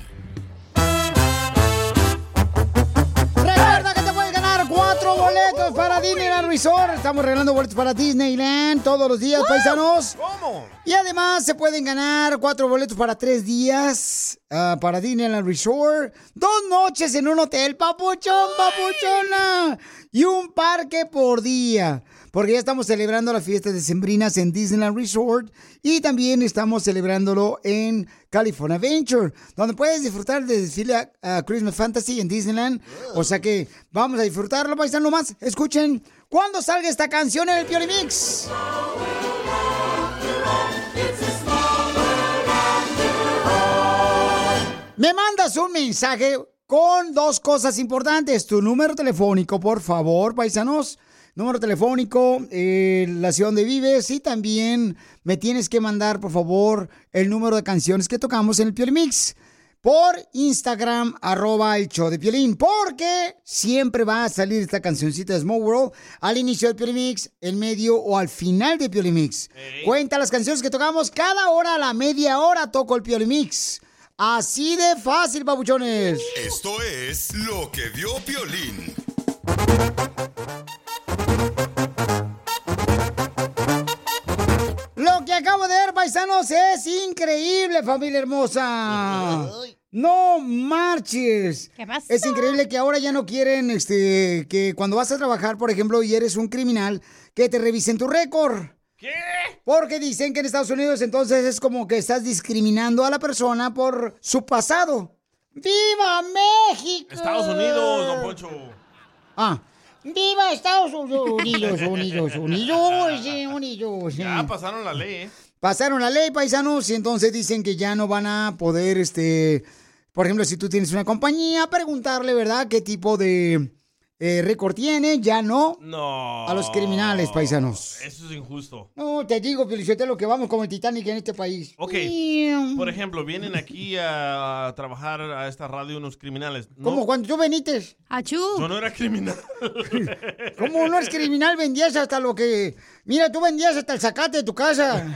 Ganar cuatro boletos para Disneyland Resort. Estamos regalando boletos para Disneyland todos los días, paisanos. ¿Cómo? Y además se pueden ganar cuatro boletos para tres días ah, para Disneyland Resort. Dos noches en un hotel, papuchón, papuchona. Y un parque por día. Porque ya estamos celebrando las fiestas decembrinas en Disneyland Resort. Y también estamos celebrándolo en California Adventure. Donde puedes disfrutar de desfile a, Christmas Fantasy en Disneyland. O sea que vamos a disfrutarlo, paisanos más. Escuchen cuando salga esta canción en el Piolimix. Me mandas un mensaje con dos cosas importantes. Tu número telefónico, por favor, paisanos. Número telefónico, eh, la ciudad donde vives y también me tienes que mandar, por favor, el número de canciones que tocamos en el Piolimix por Instagram, arroba el show de Piolín, porque siempre va a salir esta cancioncita de Small World al inicio del Piolimix, en medio o al final del Piolimix. Cuenta las canciones que tocamos cada hora, a la media hora toco el Piolimix. Así de fácil, babuchones. Esto es lo que vio Piolín. Lo que acabo de ver, paisanos, es increíble, familia hermosa. No marches. Es increíble que ahora ya no quieren este, que cuando vas a trabajar, por ejemplo, y eres un criminal, que te revisen tu récord. ¿Qué? Porque dicen que en Estados Unidos entonces es como que estás discriminando a la persona por su pasado. ¡Viva México! Estados Unidos, don Poncho. Ah, ¡viva Estados Unidos! Unidos, unidos, unidos, sí, unidos. Ya pasaron la ley, ¿eh? Pasaron la ley, paisanos, y entonces dicen que ya no van a poder, este, por ejemplo, si tú tienes una compañía, preguntarle, ¿verdad?, qué tipo de eh, récord tiene, ya no. No. A los criminales, paisanos. Eso es injusto. No, te digo, lo que vamos como el Titanic en este país. Ok, por ejemplo, vienen aquí a trabajar a esta radio unos criminales. ¿no? Como cuando tú venites. ¡Achú! Yo no era criminal. ¿Cómo no eres criminal? Vendías hasta lo que... Mira, tú vendías hasta el zacate de tu casa.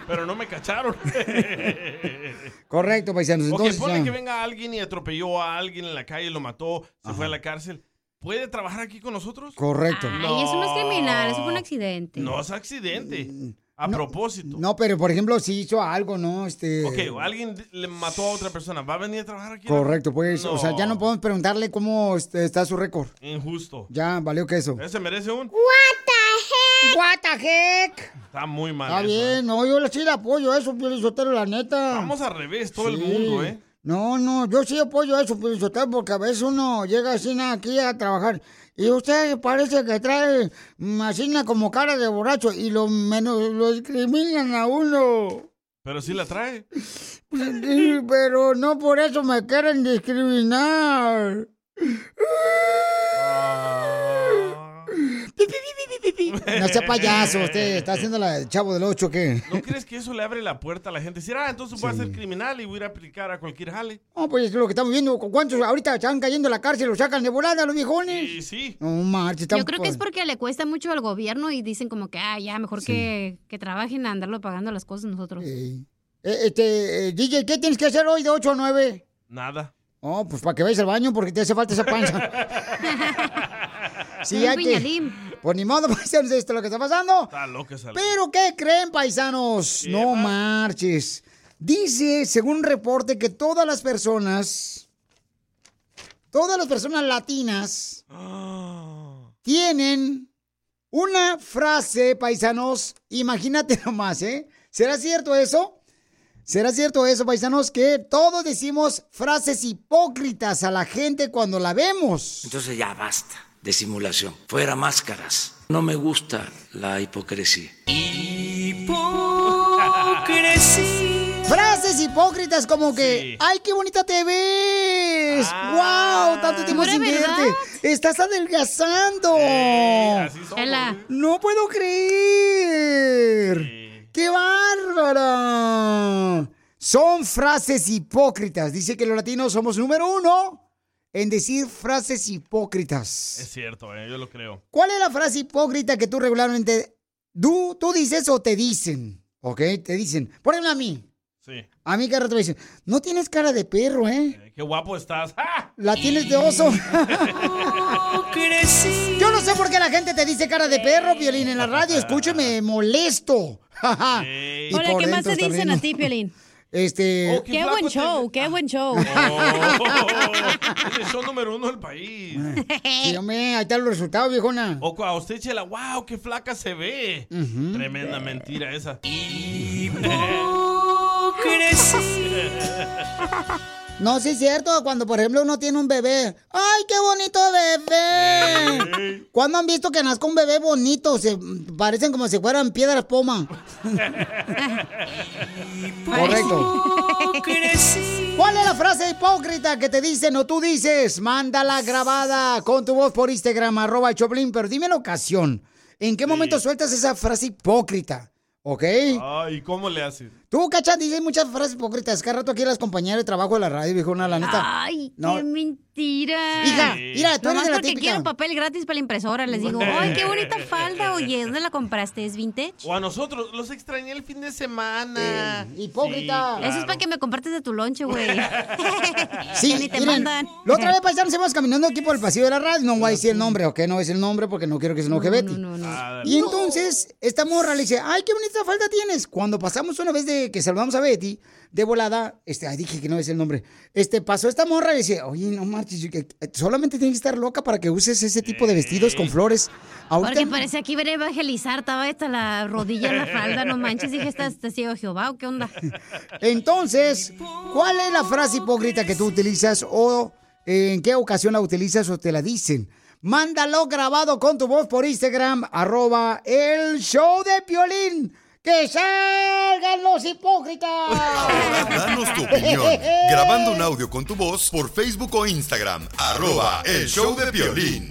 Pero no me cacharon. Correcto, paisanos. ok, Entonces, pone ya. que venga alguien y atropelló a alguien en la calle, lo mató, se fue a la cárcel. ¿Puede trabajar aquí con nosotros? Correcto. Ay, eso no es criminal, eso fue un accidente. No es accidente. A propósito. No, pero por ejemplo, si hizo algo, ¿no? Este... Ok, alguien le mató a otra persona. ¿Va a venir a trabajar aquí? Correcto, pues, o sea, ya no No. podemos preguntarle cómo este, está su récord. Injusto. Ya, valió que eso. Ese merece un... What the heck? Está muy mal. Está eso. bien, no, yo sí le apoyo eso, Sotelo, la neta. Vamos al revés, todo el mundo, ¿eh? No, no, yo sí apoyo eso, Piolín Sotelo, porque a veces uno llega así aquí a trabajar y usted parece que trae mm, así como cara de borracho y lo menos lo discriminan a uno. Pero sí la trae. Sí, pero no por eso me quieren discriminar. No sea payaso, usted está haciendo la del chavo del 8, ¿qué? ¿No crees que eso le abre la puerta a la gente? Decir, ah, entonces voy a ser criminal y voy a ir a aplicar a cualquier jale. No, pues es lo que estamos viendo. ¿Cuántos ahorita están cayendo en la cárcel? ¿Los sacan de volada los viejones? Sí, sí. No, están Yo creo que es por- porque le cuesta mucho al gobierno y dicen como que, ah, ya, mejor que, que trabajen a andarlo pagando las cosas nosotros. Eh, este, eh, DJ, ¿qué tienes que hacer hoy de 8 a 9? Nada. Oh, pues para que vayas al baño porque te hace falta esa panza. sí, Un hay que... Pues ni modo, paisanos, esto es lo que está pasando. Está loca esa. Pero, ¿qué creen, paisanos? No marches. Dice, según un reporte, que todas las personas, todas las personas latinas tienen una frase, paisanos, imagínate nomás, ¿eh? ¿Será cierto eso? ¿Será cierto eso, paisanos, que todos decimos frases hipócritas a la gente cuando la vemos? Entonces ya basta de simulación. Fuera máscaras. No me gusta la hipocresía. Frases hipócritas como que, ¡ay, qué bonita te ves! ¡Wow! Tanto tiempo ¿Pura sin verte. ¡Estás adelgazando! Chela. ¡No puedo creer! ¡Qué bárbara! Son frases hipócritas. Dice que los latinos somos número uno en decir frases hipócritas. Es cierto, eh, yo lo creo. ¿Cuál es la frase hipócrita que tú regularmente tú, tú dices o te dicen? ¿Ok? Te dicen. Por ejemplo, a mí. Sí. A mí cada rato me dicen, no tienes cara de perro, ¿eh? Eh, Qué guapo estás. ¡Ah! La tienes de oso. Yo no sé por qué la gente te dice cara de perro, Violín, en la radio. Escúcheme, molesto. Y Hola, por ¿qué más te dicen a ti, Piolín? Este. Qué buen show, qué buen show. Oh, es el show número uno del país. Sí, hombre, ahí están los resultados, viejona. O cu- a usted, Chela, wow, qué flaca se ve. Tremenda mentira esa. No, sí es cierto, cuando por ejemplo uno tiene un bebé. ¡Ay, qué bonito bebé! ¿Cuándo han visto que nazca un bebé bonito? Se parecen como si fueran piedras poma. Correcto. ¿Cuál es la frase hipócrita que te dicen o tú dices? Mándala grabada con tu voz por Instagram, arroba Choplin, pero dime la ocasión. ¿En qué momento sueltas esa frase hipócrita? ¿Ok? Ay, ¿cómo le haces? Tú, cacha, dices muchas frases hipócritas. Cada rato aquí las compañeras de trabajo de la radio, viejona, la neta. Ay, No. qué mentira. Hija, mira, tú Nomás eres de la porque típica. quiero papel gratis para la impresora. Les digo, ay, qué bonita falda. Oye, ¿dónde la compraste? ¿Es vintage? O a nosotros, los extrañé el fin de semana. hipócrita. Sí, Eso es para que me compartes de tu lonche, güey. Sí, ni te miren, mandan. la otra vez íbamos caminando aquí por el pasillo de la radio, no voy a decir el nombre, ¿ok? No voy a decir el nombre porque no quiero que se enoje Betty. Ah, Y entonces, esta morra le dice, ay, qué bonita falda tienes. Cuando pasamos una vez de que saludamos a Betty, de volada, este, ay, dije que no es el nombre, este, pasó esta morra y dice, oye, no marches, solamente tienes que estar loca para que uses ese tipo de vestidos con flores. Ahorita, Porque parece aquí ver a evangelizar, estaba hasta la rodilla en la falda, no manches, dije, ¿estás ciego Jehová o qué onda? Entonces, ¿cuál es la frase hipócrita que tú utilizas o eh, en qué ocasión la utilizas o te la dicen? Mándalo grabado con tu voz por Instagram, arroba el show de Piolín. ¡Que salgan los hipócritas! Danos tu opinión grabando un audio con tu voz por Facebook o Instagram. Arroba el show de violín.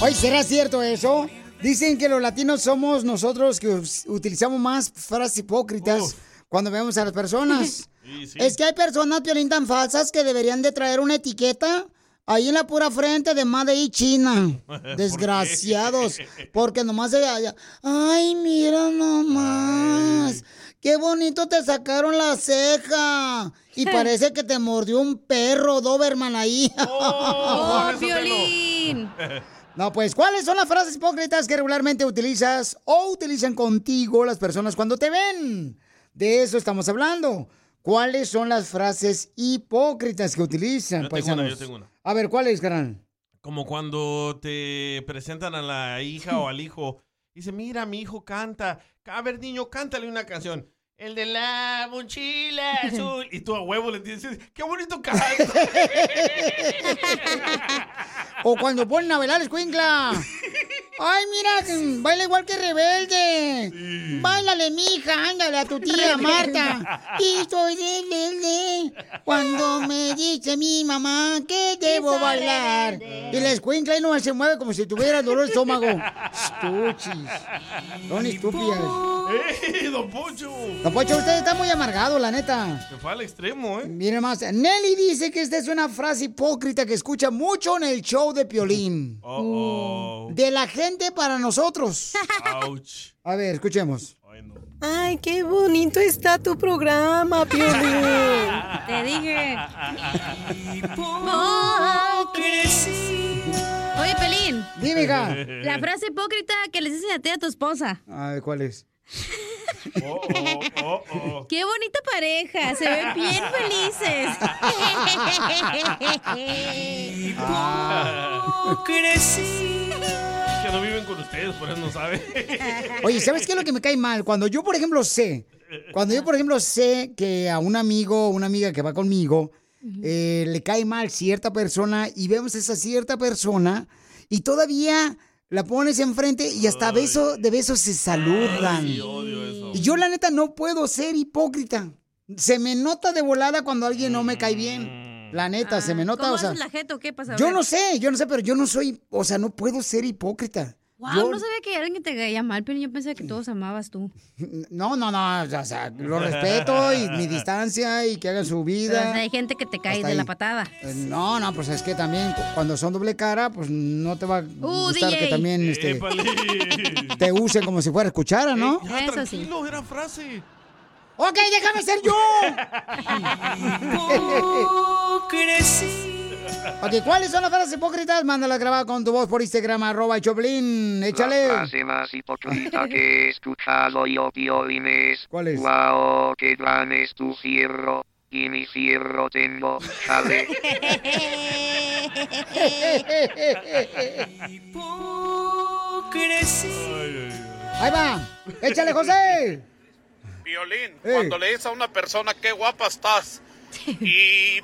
Oye, ¿será cierto eso? Dicen que los latinos somos nosotros que utilizamos más frases hipócritas cuando vemos a las personas. Es que hay personas, Piolín, tan falsas que deberían de traer una etiqueta ahí en la pura frente de Made in China. Desgraciados. Porque nomás se... Ay, mira nomás. Qué bonito te sacaron la ceja. Y parece que te mordió un perro, Doberman ahí. ¡Oh, Piolín! No, pues, ¿cuáles son las frases hipócritas que regularmente utilizas o utilizan contigo las personas cuando te ven? De eso estamos hablando. ¿Cuáles son las frases hipócritas que utilizan, Yo tengo una, yo tengo una. A ver, ¿cuáles, carnal? Como cuando te presentan a la hija o al hijo. Dice, mira, mi hijo canta. A ver, niño, cántale una canción. El de la mochila azul. Y tú a huevo le dices, qué bonito canta. O cuando ponen a bailar escuincla. Ay, mira, baila igual que rebelde. Báilale, mija, ándale a tu tía Marta. Y soy rebelde cuando me dice mi mamá que debo soy bailar. rebelde. Y la escuincla ahí no se mueve como si tuviera dolor de estómago. Estuchis. Son estúpidas. ¡Eh, don Poncho! Don Pocho, usted está muy amargado, la neta. Se fue al extremo, ¿eh? Mire más, Nelly dice que esta es una frase hipócrita que escucha mucho en el show de Piolín. Oh, De la gente para nosotros. Ouch. A ver, escuchemos. Ay, qué bonito está tu programa, Piolín. Te dije. Oye, Pelín. Dime, hija. La frase hipócrita que les dices a ti a tu esposa. A ver, ¿cuál es? Qué bonita pareja, se ven bien felices. Es que no viven con ustedes, por eso no saben. Oye, ¿sabes qué es lo que me cae mal? Cuando yo, por ejemplo, sé, cuando yo, por ejemplo, sé que a un amigo o una amiga que va conmigo eh, le cae mal cierta persona y vemos a esa cierta persona y todavía la pones enfrente y hasta beso de besos se saludan. Y yo, la neta, no puedo ser hipócrita. Se me nota de volada cuando alguien no me cae bien. La neta, se me nota, ¿Cómo o sea. la jeta o qué pasa? Yo no sé, yo no sé, pero yo no soy, o sea, no puedo ser hipócrita. Wow, Yo- no sabía que alguien que te caía mal, pero yo pensé que todos amabas tú. No, no, no, o sea, lo respeto y mi distancia y que hagan su Pero vida. hay gente que te cae Hasta de ahí. la patada. Eh, No, no, pues es que también cu- cuando son doble cara, pues no te va a gustar DJ. que también este, te usen como si fuera cuchara, ¿no? Ya, tranquilo, era frase. Ok, déjame ser yo. ok, ¿cuáles son las frases hipócritas? Mándala grabada con tu voz por Instagram, arroba Choplin. Échale. La frase más hipócrita que he escuchado yo, Piolín, es... ¿Cuál es? Wow, qué gran es tu fierro, y mi fierro tengo, chale. Ahí va. Échale, José. Violín, Ey. cuando le dices a una persona qué guapa estás. ¡Hipocresía!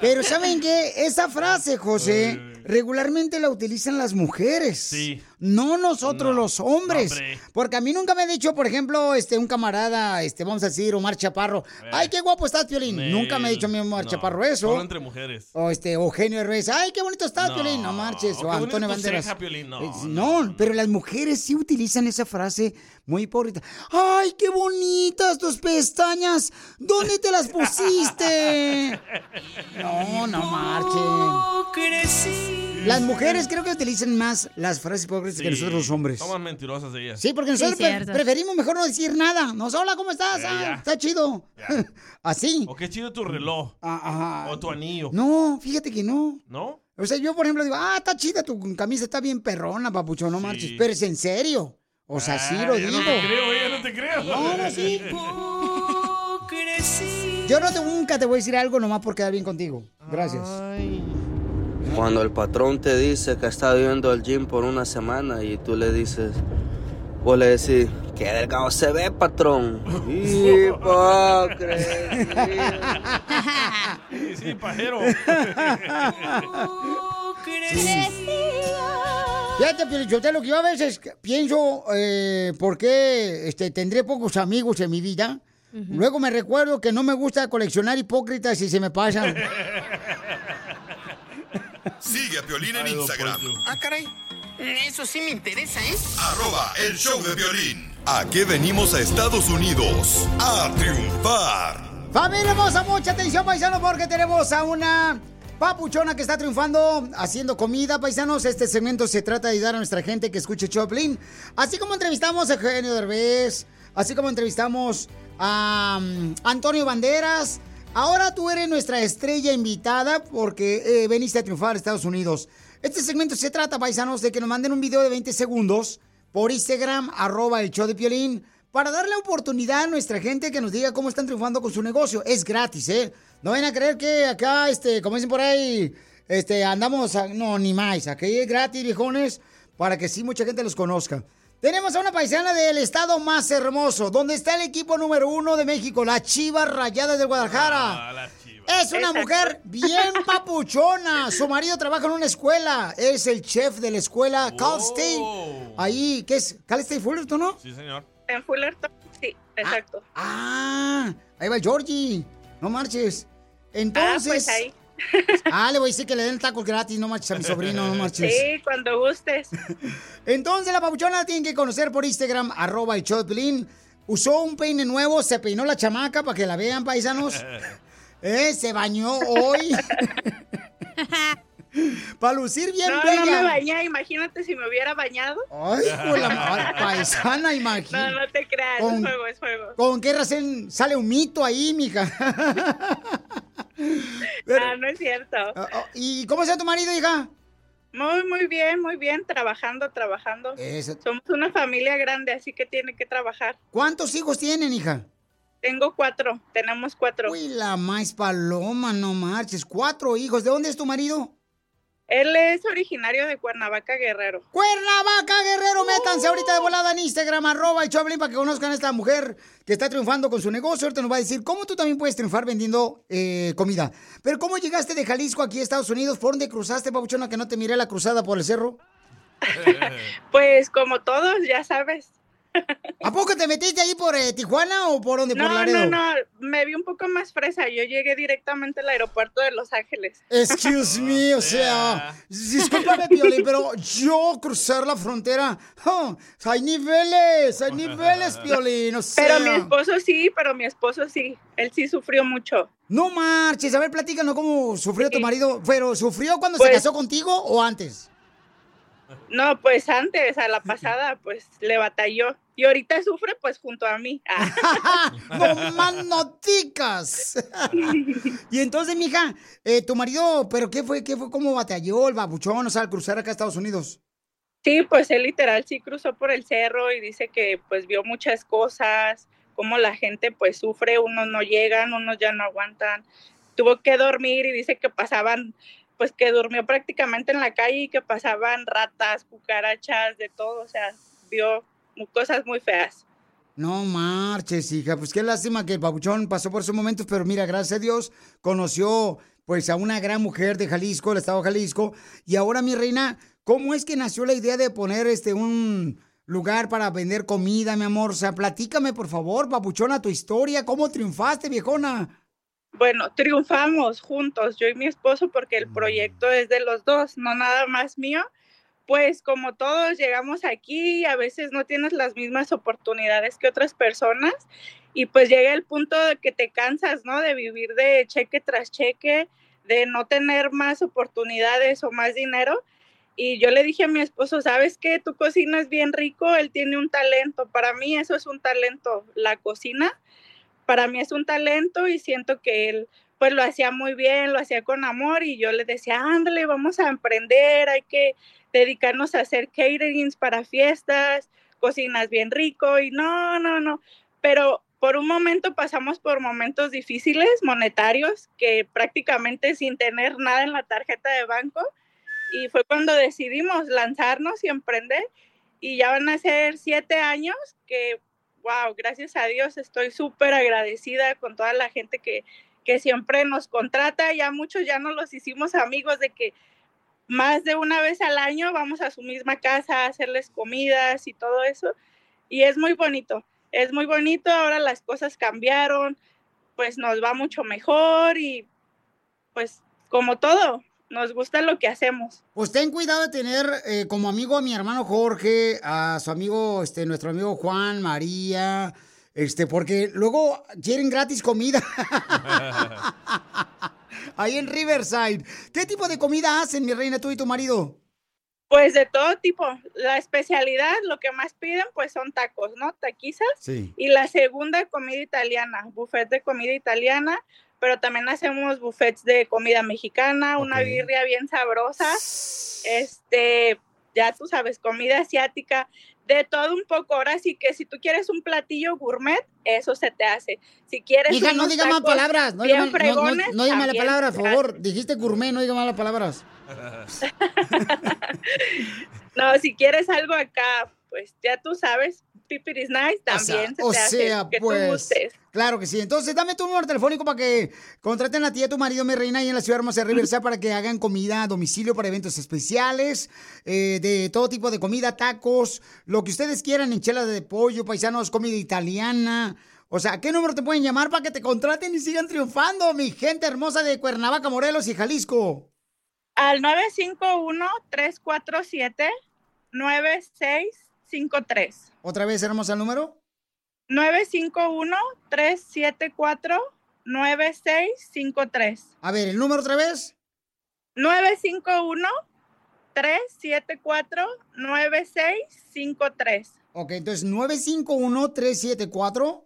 Pero ¿saben qué? Esa frase, José, regularmente la utilizan las mujeres. Sí. No nosotros los hombres. hombre. Porque a mí nunca me ha dicho, por ejemplo, este, un camarada, este, vamos a decir, Omar Chaparro. Ay, qué guapo estás, Piolín. Nel. Nunca me ha dicho mi Omar No, Chaparro eso. Solo entre mujeres. O este, Eugenio Herbes. Ay, qué bonito estás, No. Piolín. No marches. O Antonio Banderas. ceja, Piolín. No, Eh, no, pero las mujeres sí utilizan esa frase muy hipócrita. Ay, qué bonitas tus pestañas. ¿Dónde te las pusiste? No, no marchen. Las mujeres creo que utilizan más las frases hipócritas que nosotros los hombres. Son más mentirosas ellas. Sí, porque nosotros pre- preferimos mejor no decir nada. Nos hola, ¿cómo estás? Eh, Ah, ya. está chido. Así. O qué chido tu reloj. ajá. O tu anillo. No, fíjate que no. ¿No? O sea, yo, por ejemplo, digo, ah, está chida tu camisa, está bien perrona, papucho, no marches. Pero es en serio. O sea, sí lo Ah, ya digo. No te creo, eh, ya no te creo. No, no, sí. Yo no te, nunca te voy a decir algo nomás por quedar bien contigo. Gracias. Cuando el patrón te dice que está viviendo el gym por una semana y tú le dices, vos le decís, qué delgado se ve, patrón. Hipocresía. Sí, sí, pajero. Fíjate, Pielichotelo, que yo a veces pienso eh, por qué este, tendré pocos amigos en mi vida. Luego me recuerdo que no me gusta coleccionar hipócritas y se me pasan. Sigue a Piolín en Instagram. Ah, caray. Eso sí me interesa, ¿eh? Arroba el show de violín. ¿A qué venimos a Estados Unidos? A triunfar. Familia hermosa, mucha atención, paisanos, porque tenemos a una papuchona que está triunfando haciendo comida, paisanos. Este segmento se trata de ayudar a nuestra gente que escuche Choplin. Así como entrevistamos a Eugenio Derbez, así como entrevistamos a um, Antonio Banderas. Ahora tú eres nuestra estrella invitada porque eh, veniste a triunfar a Estados Unidos. Este segmento se trata, paisanos, de que nos manden un video de 20 segundos por Instagram, arroba el show de Piolín, para darle oportunidad a nuestra gente que nos diga cómo están triunfando con su negocio. Es gratis, ¿eh? No vayan a creer que acá, este, como dicen por ahí, este, andamos, a- no, ni más. Aquí es gratis, viejones, para que sí mucha gente los conozca. Tenemos a una paisana del estado más hermoso, donde está el equipo número uno de México, la Chivas Rayadas de Guadalajara. Es una mujer bien papuchona. Su marido trabaja en una escuela. Es el chef de la escuela Cal State. Ahí, ¿qué es? Cal State Fullerton, ¿no? Sí, señor. En Fullerton, sí, exacto. Ah, ahí va el Georgie. No marches. Entonces. Ah, pues ahí. Ah, le voy a decir que le den tacos gratis, no marches a mi sobrino, no marches. Sí, cuando gustes. Entonces la papuchona la tienen que conocer por Instagram, arroba de Piolín. Usó un peine nuevo, se peinó la chamaca para que la vean, paisanos. Eh, se bañó hoy. para lucir bien no, bella. no me bañé, imagínate si me hubiera bañado. Ay, de la paisana, imagínate. No, no te creas, Con- es juego, es juego. ¿Con qué razón sale un mito ahí, mija? Ah, no es cierto. ¿Y cómo llama tu marido, hija? Muy, muy bien, muy bien, trabajando, trabajando. Eso. Somos una familia grande, así que tiene que trabajar. ¿Cuántos hijos tienen, hija? Tengo cuatro, tenemos cuatro. Uy, la más paloma, no marches. Cuatro hijos. ¿De dónde es tu marido? Él es originario de Cuernavaca, Guerrero. Cuernavaca, Guerrero, métanse ahorita de volada en Instagram, arroba el Choplin, para que conozcan a esta mujer que está triunfando con su negocio. Ahorita nos va a decir cómo tú también puedes triunfar vendiendo eh, comida. Pero ¿cómo llegaste de Jalisco aquí a Estados Unidos? ¿Por dónde cruzaste, papuchona, que no te miré la cruzada por el cerro? Pues como todos, ya sabes. ¿A poco te metiste ahí por eh, Tijuana o por dónde? por No, Laredo? no, no, me vi un poco más fresa. Yo llegué directamente al aeropuerto de Los Ángeles. Excuse me, o sea, discúlpame, Piolín, pero yo cruzar la frontera, oh, hay niveles, hay niveles, Piolín, o sea. Pero mi esposo sí, pero mi esposo sí. Él sí sufrió mucho. No marches, a ver, platícanos cómo sufrió tu marido, pero ¿sufrió cuando Pues- se casó contigo o antes? No, pues antes, a la pasada, pues le batalló. Y ahorita sufre, pues junto a mí. Ah. ¡No más noticas! y entonces, mija, eh, tu marido, ¿pero qué fue? ¿Qué fue? ¿Cómo batalló el babuchón, o sea, al cruzar acá a Estados Unidos? Sí, pues él literal sí cruzó por el cerro y dice que pues vio muchas cosas, cómo la gente pues sufre, unos no llegan, unos ya no aguantan. Tuvo que dormir y dice que pasaban, pues que durmió prácticamente en la calle y que pasaban ratas, cucarachas, de todo, o sea, vio cosas muy feas. No marches, hija, pues qué lástima que el babuchón pasó por esos momentos, pero mira, gracias a Dios conoció pues a una gran mujer de Jalisco, el estado de Jalisco, y ahora mi reina, ¿cómo es que nació la idea de poner este un lugar para vender comida, mi amor? O sea, platícame por favor, babuchona, tu historia, ¿cómo triunfaste, viejona? Bueno, triunfamos juntos, yo y mi esposo, porque el proyecto es de los dos, no nada más mío. Pues como todos llegamos aquí, a veces no tienes las mismas oportunidades que otras personas y pues llega el punto de que te cansas, ¿no? De vivir de cheque tras cheque, de no tener más oportunidades o más dinero. Y yo le dije a mi esposo, ¿sabes qué? Tu cocina es bien rico, él tiene un talento. Para mí eso es un talento, la cocina para mí es un talento y siento que él pues lo hacía muy bien, lo hacía con amor y yo le decía, ándale, vamos a emprender, hay que dedicarnos a hacer caterings para fiestas, cocinas bien rico y no, no, no, pero por un momento pasamos por momentos difíciles monetarios que prácticamente sin tener nada en la tarjeta de banco y fue cuando decidimos lanzarnos y emprender y ya van a ser siete años que wow, gracias a Dios estoy súper agradecida con toda la gente que, que siempre nos contrata. Ya muchos ya nos los hicimos amigos de que más de una vez al año vamos a su misma casa a hacerles comidas y todo eso. Y es muy bonito, es muy bonito. Ahora las cosas cambiaron, pues nos va mucho mejor y pues como todo, nos gusta lo que hacemos. Pues ten cuidado de tener eh, como amigo a mi hermano Jorge, a su amigo, este, nuestro amigo Juan, María, este, porque luego quieren gratis comida. Ahí en Riverside. ¿Qué tipo de comida hacen, mi reina, tú y tu marido? Pues de todo tipo. La especialidad, lo que más piden, pues son tacos, ¿no? Taquizas. Sí. Y la segunda, comida italiana, buffet de comida italiana, pero también hacemos buffets de comida mexicana, una birria bien sabrosa, este, ya tú sabes, comida asiática, de todo un poco. Ahora sí que si tú quieres un platillo gourmet, eso se te hace. Si quieres Hija, no diga más tacos palabras. No diga, mal- no, no- fregones, no diga malas palabras, por favor. Dijiste gourmet, no diga malas palabras. No, si quieres algo acá, pues ya tú sabes, Pipir is nice, O sea, también o hace sea, que tú pues, claro que sí. Entonces, dame tu número telefónico para que contraten a ti y a tu marido, mi reina, ahí en la ciudad hermosa de Riverside para que hagan comida a domicilio para eventos especiales, eh, de todo tipo de comida, tacos, lo que ustedes quieran, enchiladas de pollo, paisanos, comida italiana. O sea, ¿a ¿qué número te pueden llamar para que te contraten y sigan triunfando, mi gente hermosa de Cuernavaca, Morelos y Jalisco? Al 951-347-9653. Otra vez, hermosa, el número. 951-374-9653. A ver, ¿el número otra vez? 951-374-9653. Ok, entonces 951-374.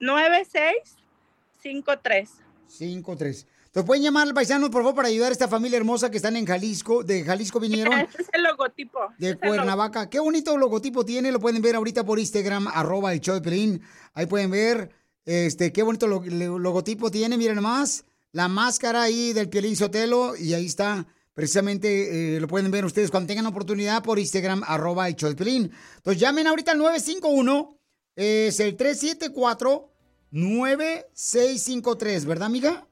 9653. 53. Entonces pueden llamar al paisano, por favor, para ayudar a esta familia hermosa que están en Jalisco. De Jalisco vinieron. Este es el logotipo. De Este Cuernavaca. Qué bonito logotipo tiene. Lo pueden ver ahorita por Instagram, arroba el show de Pelín. Ahí pueden ver este, qué bonito lo- lo- logotipo tiene. Miren nomás. La máscara ahí del Piolín Sotelo. Y ahí está. Precisamente eh, lo pueden ver ustedes cuando tengan oportunidad por Instagram, arroba el show de Pelín. Entonces llamen ahorita al 951. Es el 374-9653, ¿verdad, amiga?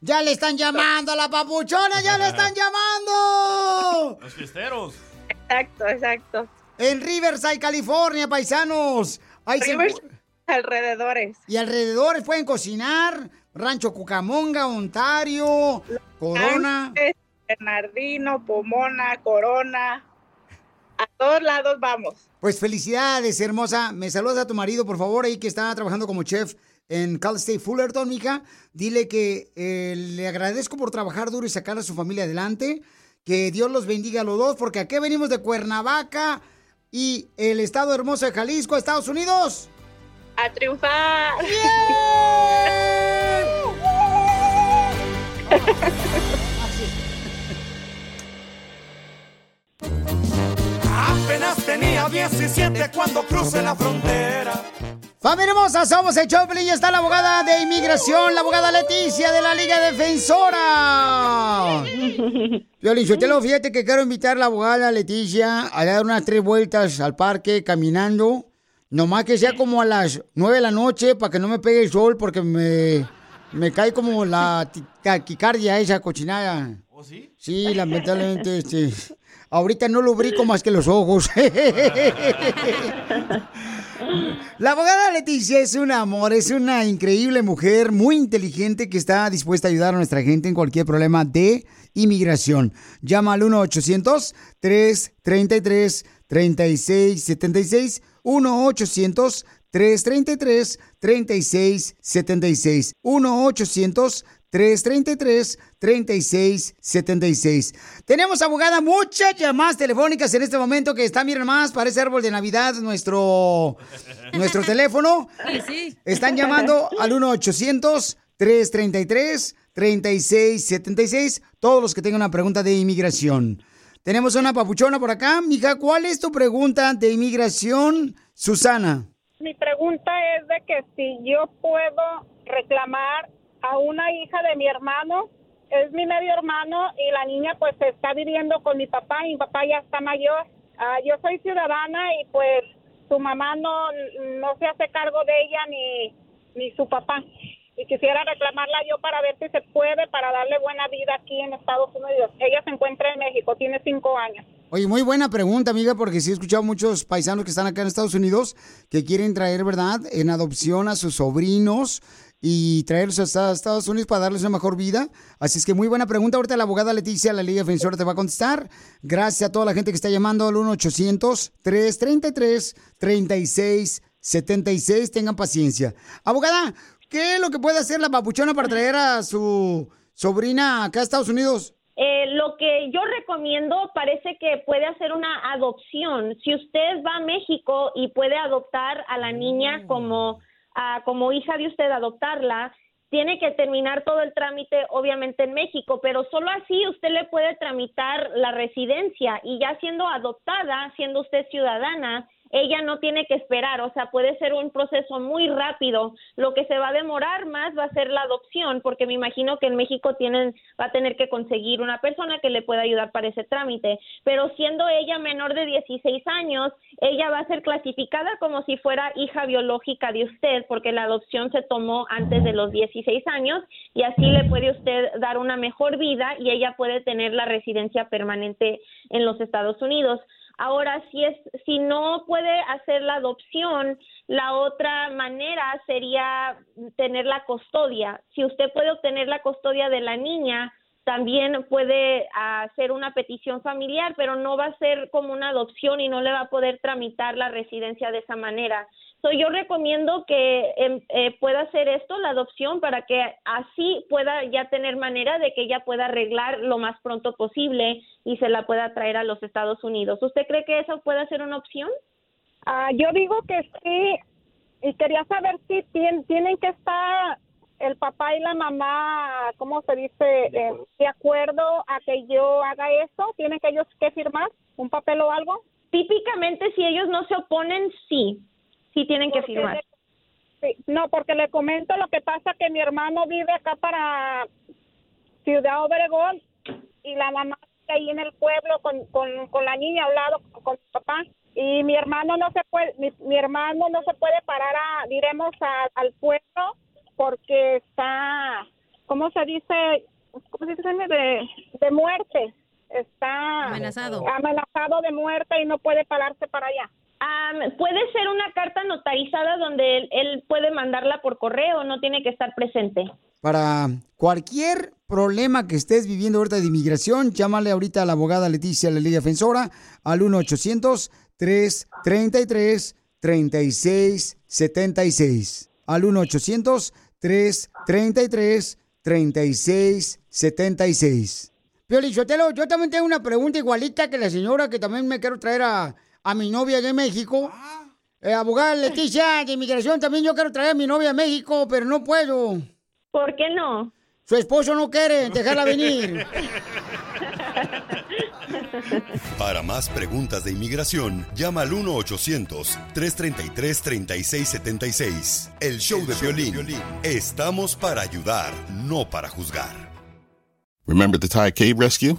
Ya le están llamando a la papuchona, ya le están llamando. Los fiesteros. Exacto, exacto. En Riverside, California, paisanos. Ahí se- alrededores. Y alrededores pueden cocinar. Rancho Cucamonga, Ontario, Corona. Bernardino, Pomona, Corona. A todos lados vamos. Pues felicidades, hermosa. Me saludas a tu marido, por favor, ahí que está trabajando como chef en Cal State Fullerton, mija. Dile que eh, le agradezco por trabajar duro y sacar a su familia adelante. Que Dios los bendiga a los dos, porque aquí venimos de Cuernavaca y el estado hermoso de Jalisco, Estados Unidos. A triunfar. Apenas tenía 17 cuando crucé la frontera. Familia hermosa, somos el Choplin y está la abogada de inmigración, la abogada Leticia de la Liga Defensora. Yo te lo fíjate que quiero invitar a la abogada Leticia a dar unas tres vueltas al parque caminando. Nomás que sea como a las nueve de la noche para que no me pegue el sol porque me, me cae como la taquicardia esa cochinada. ¿Oh, sí? Sí, lamentablemente, este, ahorita no lubrico más que los ojos. La abogada Leticia es un amor, es una increíble mujer, muy inteligente que está dispuesta a ayudar a nuestra gente en cualquier problema de inmigración. Llama al 1-800-333-3676. 1-800-333-3676. 1-800-333-3676. Tenemos, abogada, muchas llamadas telefónicas en este momento que está, miren más, parece árbol de Navidad nuestro, nuestro teléfono. Están llamando al 1-800-333-3676. Todos los que tengan una pregunta de inmigración. Tenemos una papuchona por acá. Mija, ¿cuál es tu pregunta de inmigración, Susana? Mi pregunta es de que si yo puedo reclamar a una hija de mi hermano, es mi medio hermano y la niña pues está viviendo con mi papá y mi papá ya está mayor. Ah, yo soy ciudadana y pues su mamá no, no se hace cargo de ella ni, ni su papá. Y quisiera reclamarla yo para ver si se puede, para darle buena vida aquí en Estados Unidos. Ella se encuentra en México, tiene cinco años. Oye, muy buena pregunta, amiga, porque sí he escuchado muchos paisanos que están acá en Estados Unidos que quieren traer, ¿verdad?, en adopción a sus sobrinos y traerlos hasta Estados Unidos para darles una mejor vida. Así es que muy buena pregunta. Ahorita la abogada Leticia, la Liga Defensora, te va a contestar. Gracias a toda la gente que está llamando al 1-800-333-3676. Tengan paciencia. Abogada, ¿qué es lo que puede hacer la papuchona para traer a su sobrina acá a Estados Unidos? Eh, lo que yo recomiendo parece que puede hacer una adopción. Si usted va a México y puede adoptar a la niña como, como hija de usted, adoptarla, tiene que terminar todo el trámite obviamente en México, pero solo así usted le puede tramitar la residencia y ya siendo adoptada, siendo usted ciudadana, ella no tiene que esperar, o sea, puede ser un proceso muy rápido. Lo que se va a demorar más va a ser la adopción, porque me imagino que en México tienen va a tener que conseguir una persona que le pueda ayudar para ese trámite, pero siendo ella menor de 16 años, ella va a ser clasificada como si fuera hija biológica de usted, porque la adopción se tomó antes de los 16 años y así le puede usted dar una mejor vida y ella puede tener la residencia permanente en los Estados Unidos. Ahora, si es, si no puede hacer la adopción, la otra manera sería tener la custodia. Si usted puede obtener la custodia de la niña, también puede hacer una petición familiar, pero no va a ser como una adopción y no le va a poder tramitar la residencia de esa manera. So, yo recomiendo que em, eh, pueda hacer esto, la adopción, para que así pueda ya tener manera de que ella pueda arreglar lo más pronto posible y se la pueda traer a los Estados Unidos. ¿Usted cree que eso puede ser una opción? Ah, yo digo que sí, y quería saber si tien- tienen que estar el papá y la mamá, ¿cómo se dice? Eh, de acuerdo a que yo haga eso, ¿tienen que ellos que firmar un papel o algo? Típicamente, si ellos no se oponen, sí, sí tienen que firmar. le- sí, no, porque le comento lo que pasa que mi hermano vive acá para Ciudad Obregón y la mamá está ahí en el pueblo con, con, con la niña al lado con, con su papá. Y mi hermano no se puede mi, mi hermano no se puede parar a diremos a- al pueblo porque está cómo se dice cómo se dice de, de muerte. Está Amenazado. amenazado de muerte y no puede pararse para allá Am, puede ser una carta notarizada donde él, él puede mandarla por correo, no tiene que estar presente. Para cualquier problema que estés viviendo ahorita de inmigración, llámale ahorita a la abogada Leticia, la Liga Defensora, al 1-800-333-3676. Al 1-800-333-3676. Pioli Sotelo, yo también tengo una pregunta igualita que la señora que también me quiero traer a, a mi novia de México. Eh, abogada Leticia de inmigración, también yo quiero traer a mi novia a México, pero no puedo. ¿Por qué no? Su esposo no quiere dejarla venir. Para más preguntas de inmigración, llama al 1-800-333-3676. El show de violín. Estamos para ayudar, no para juzgar. Remember the Thai cave rescue?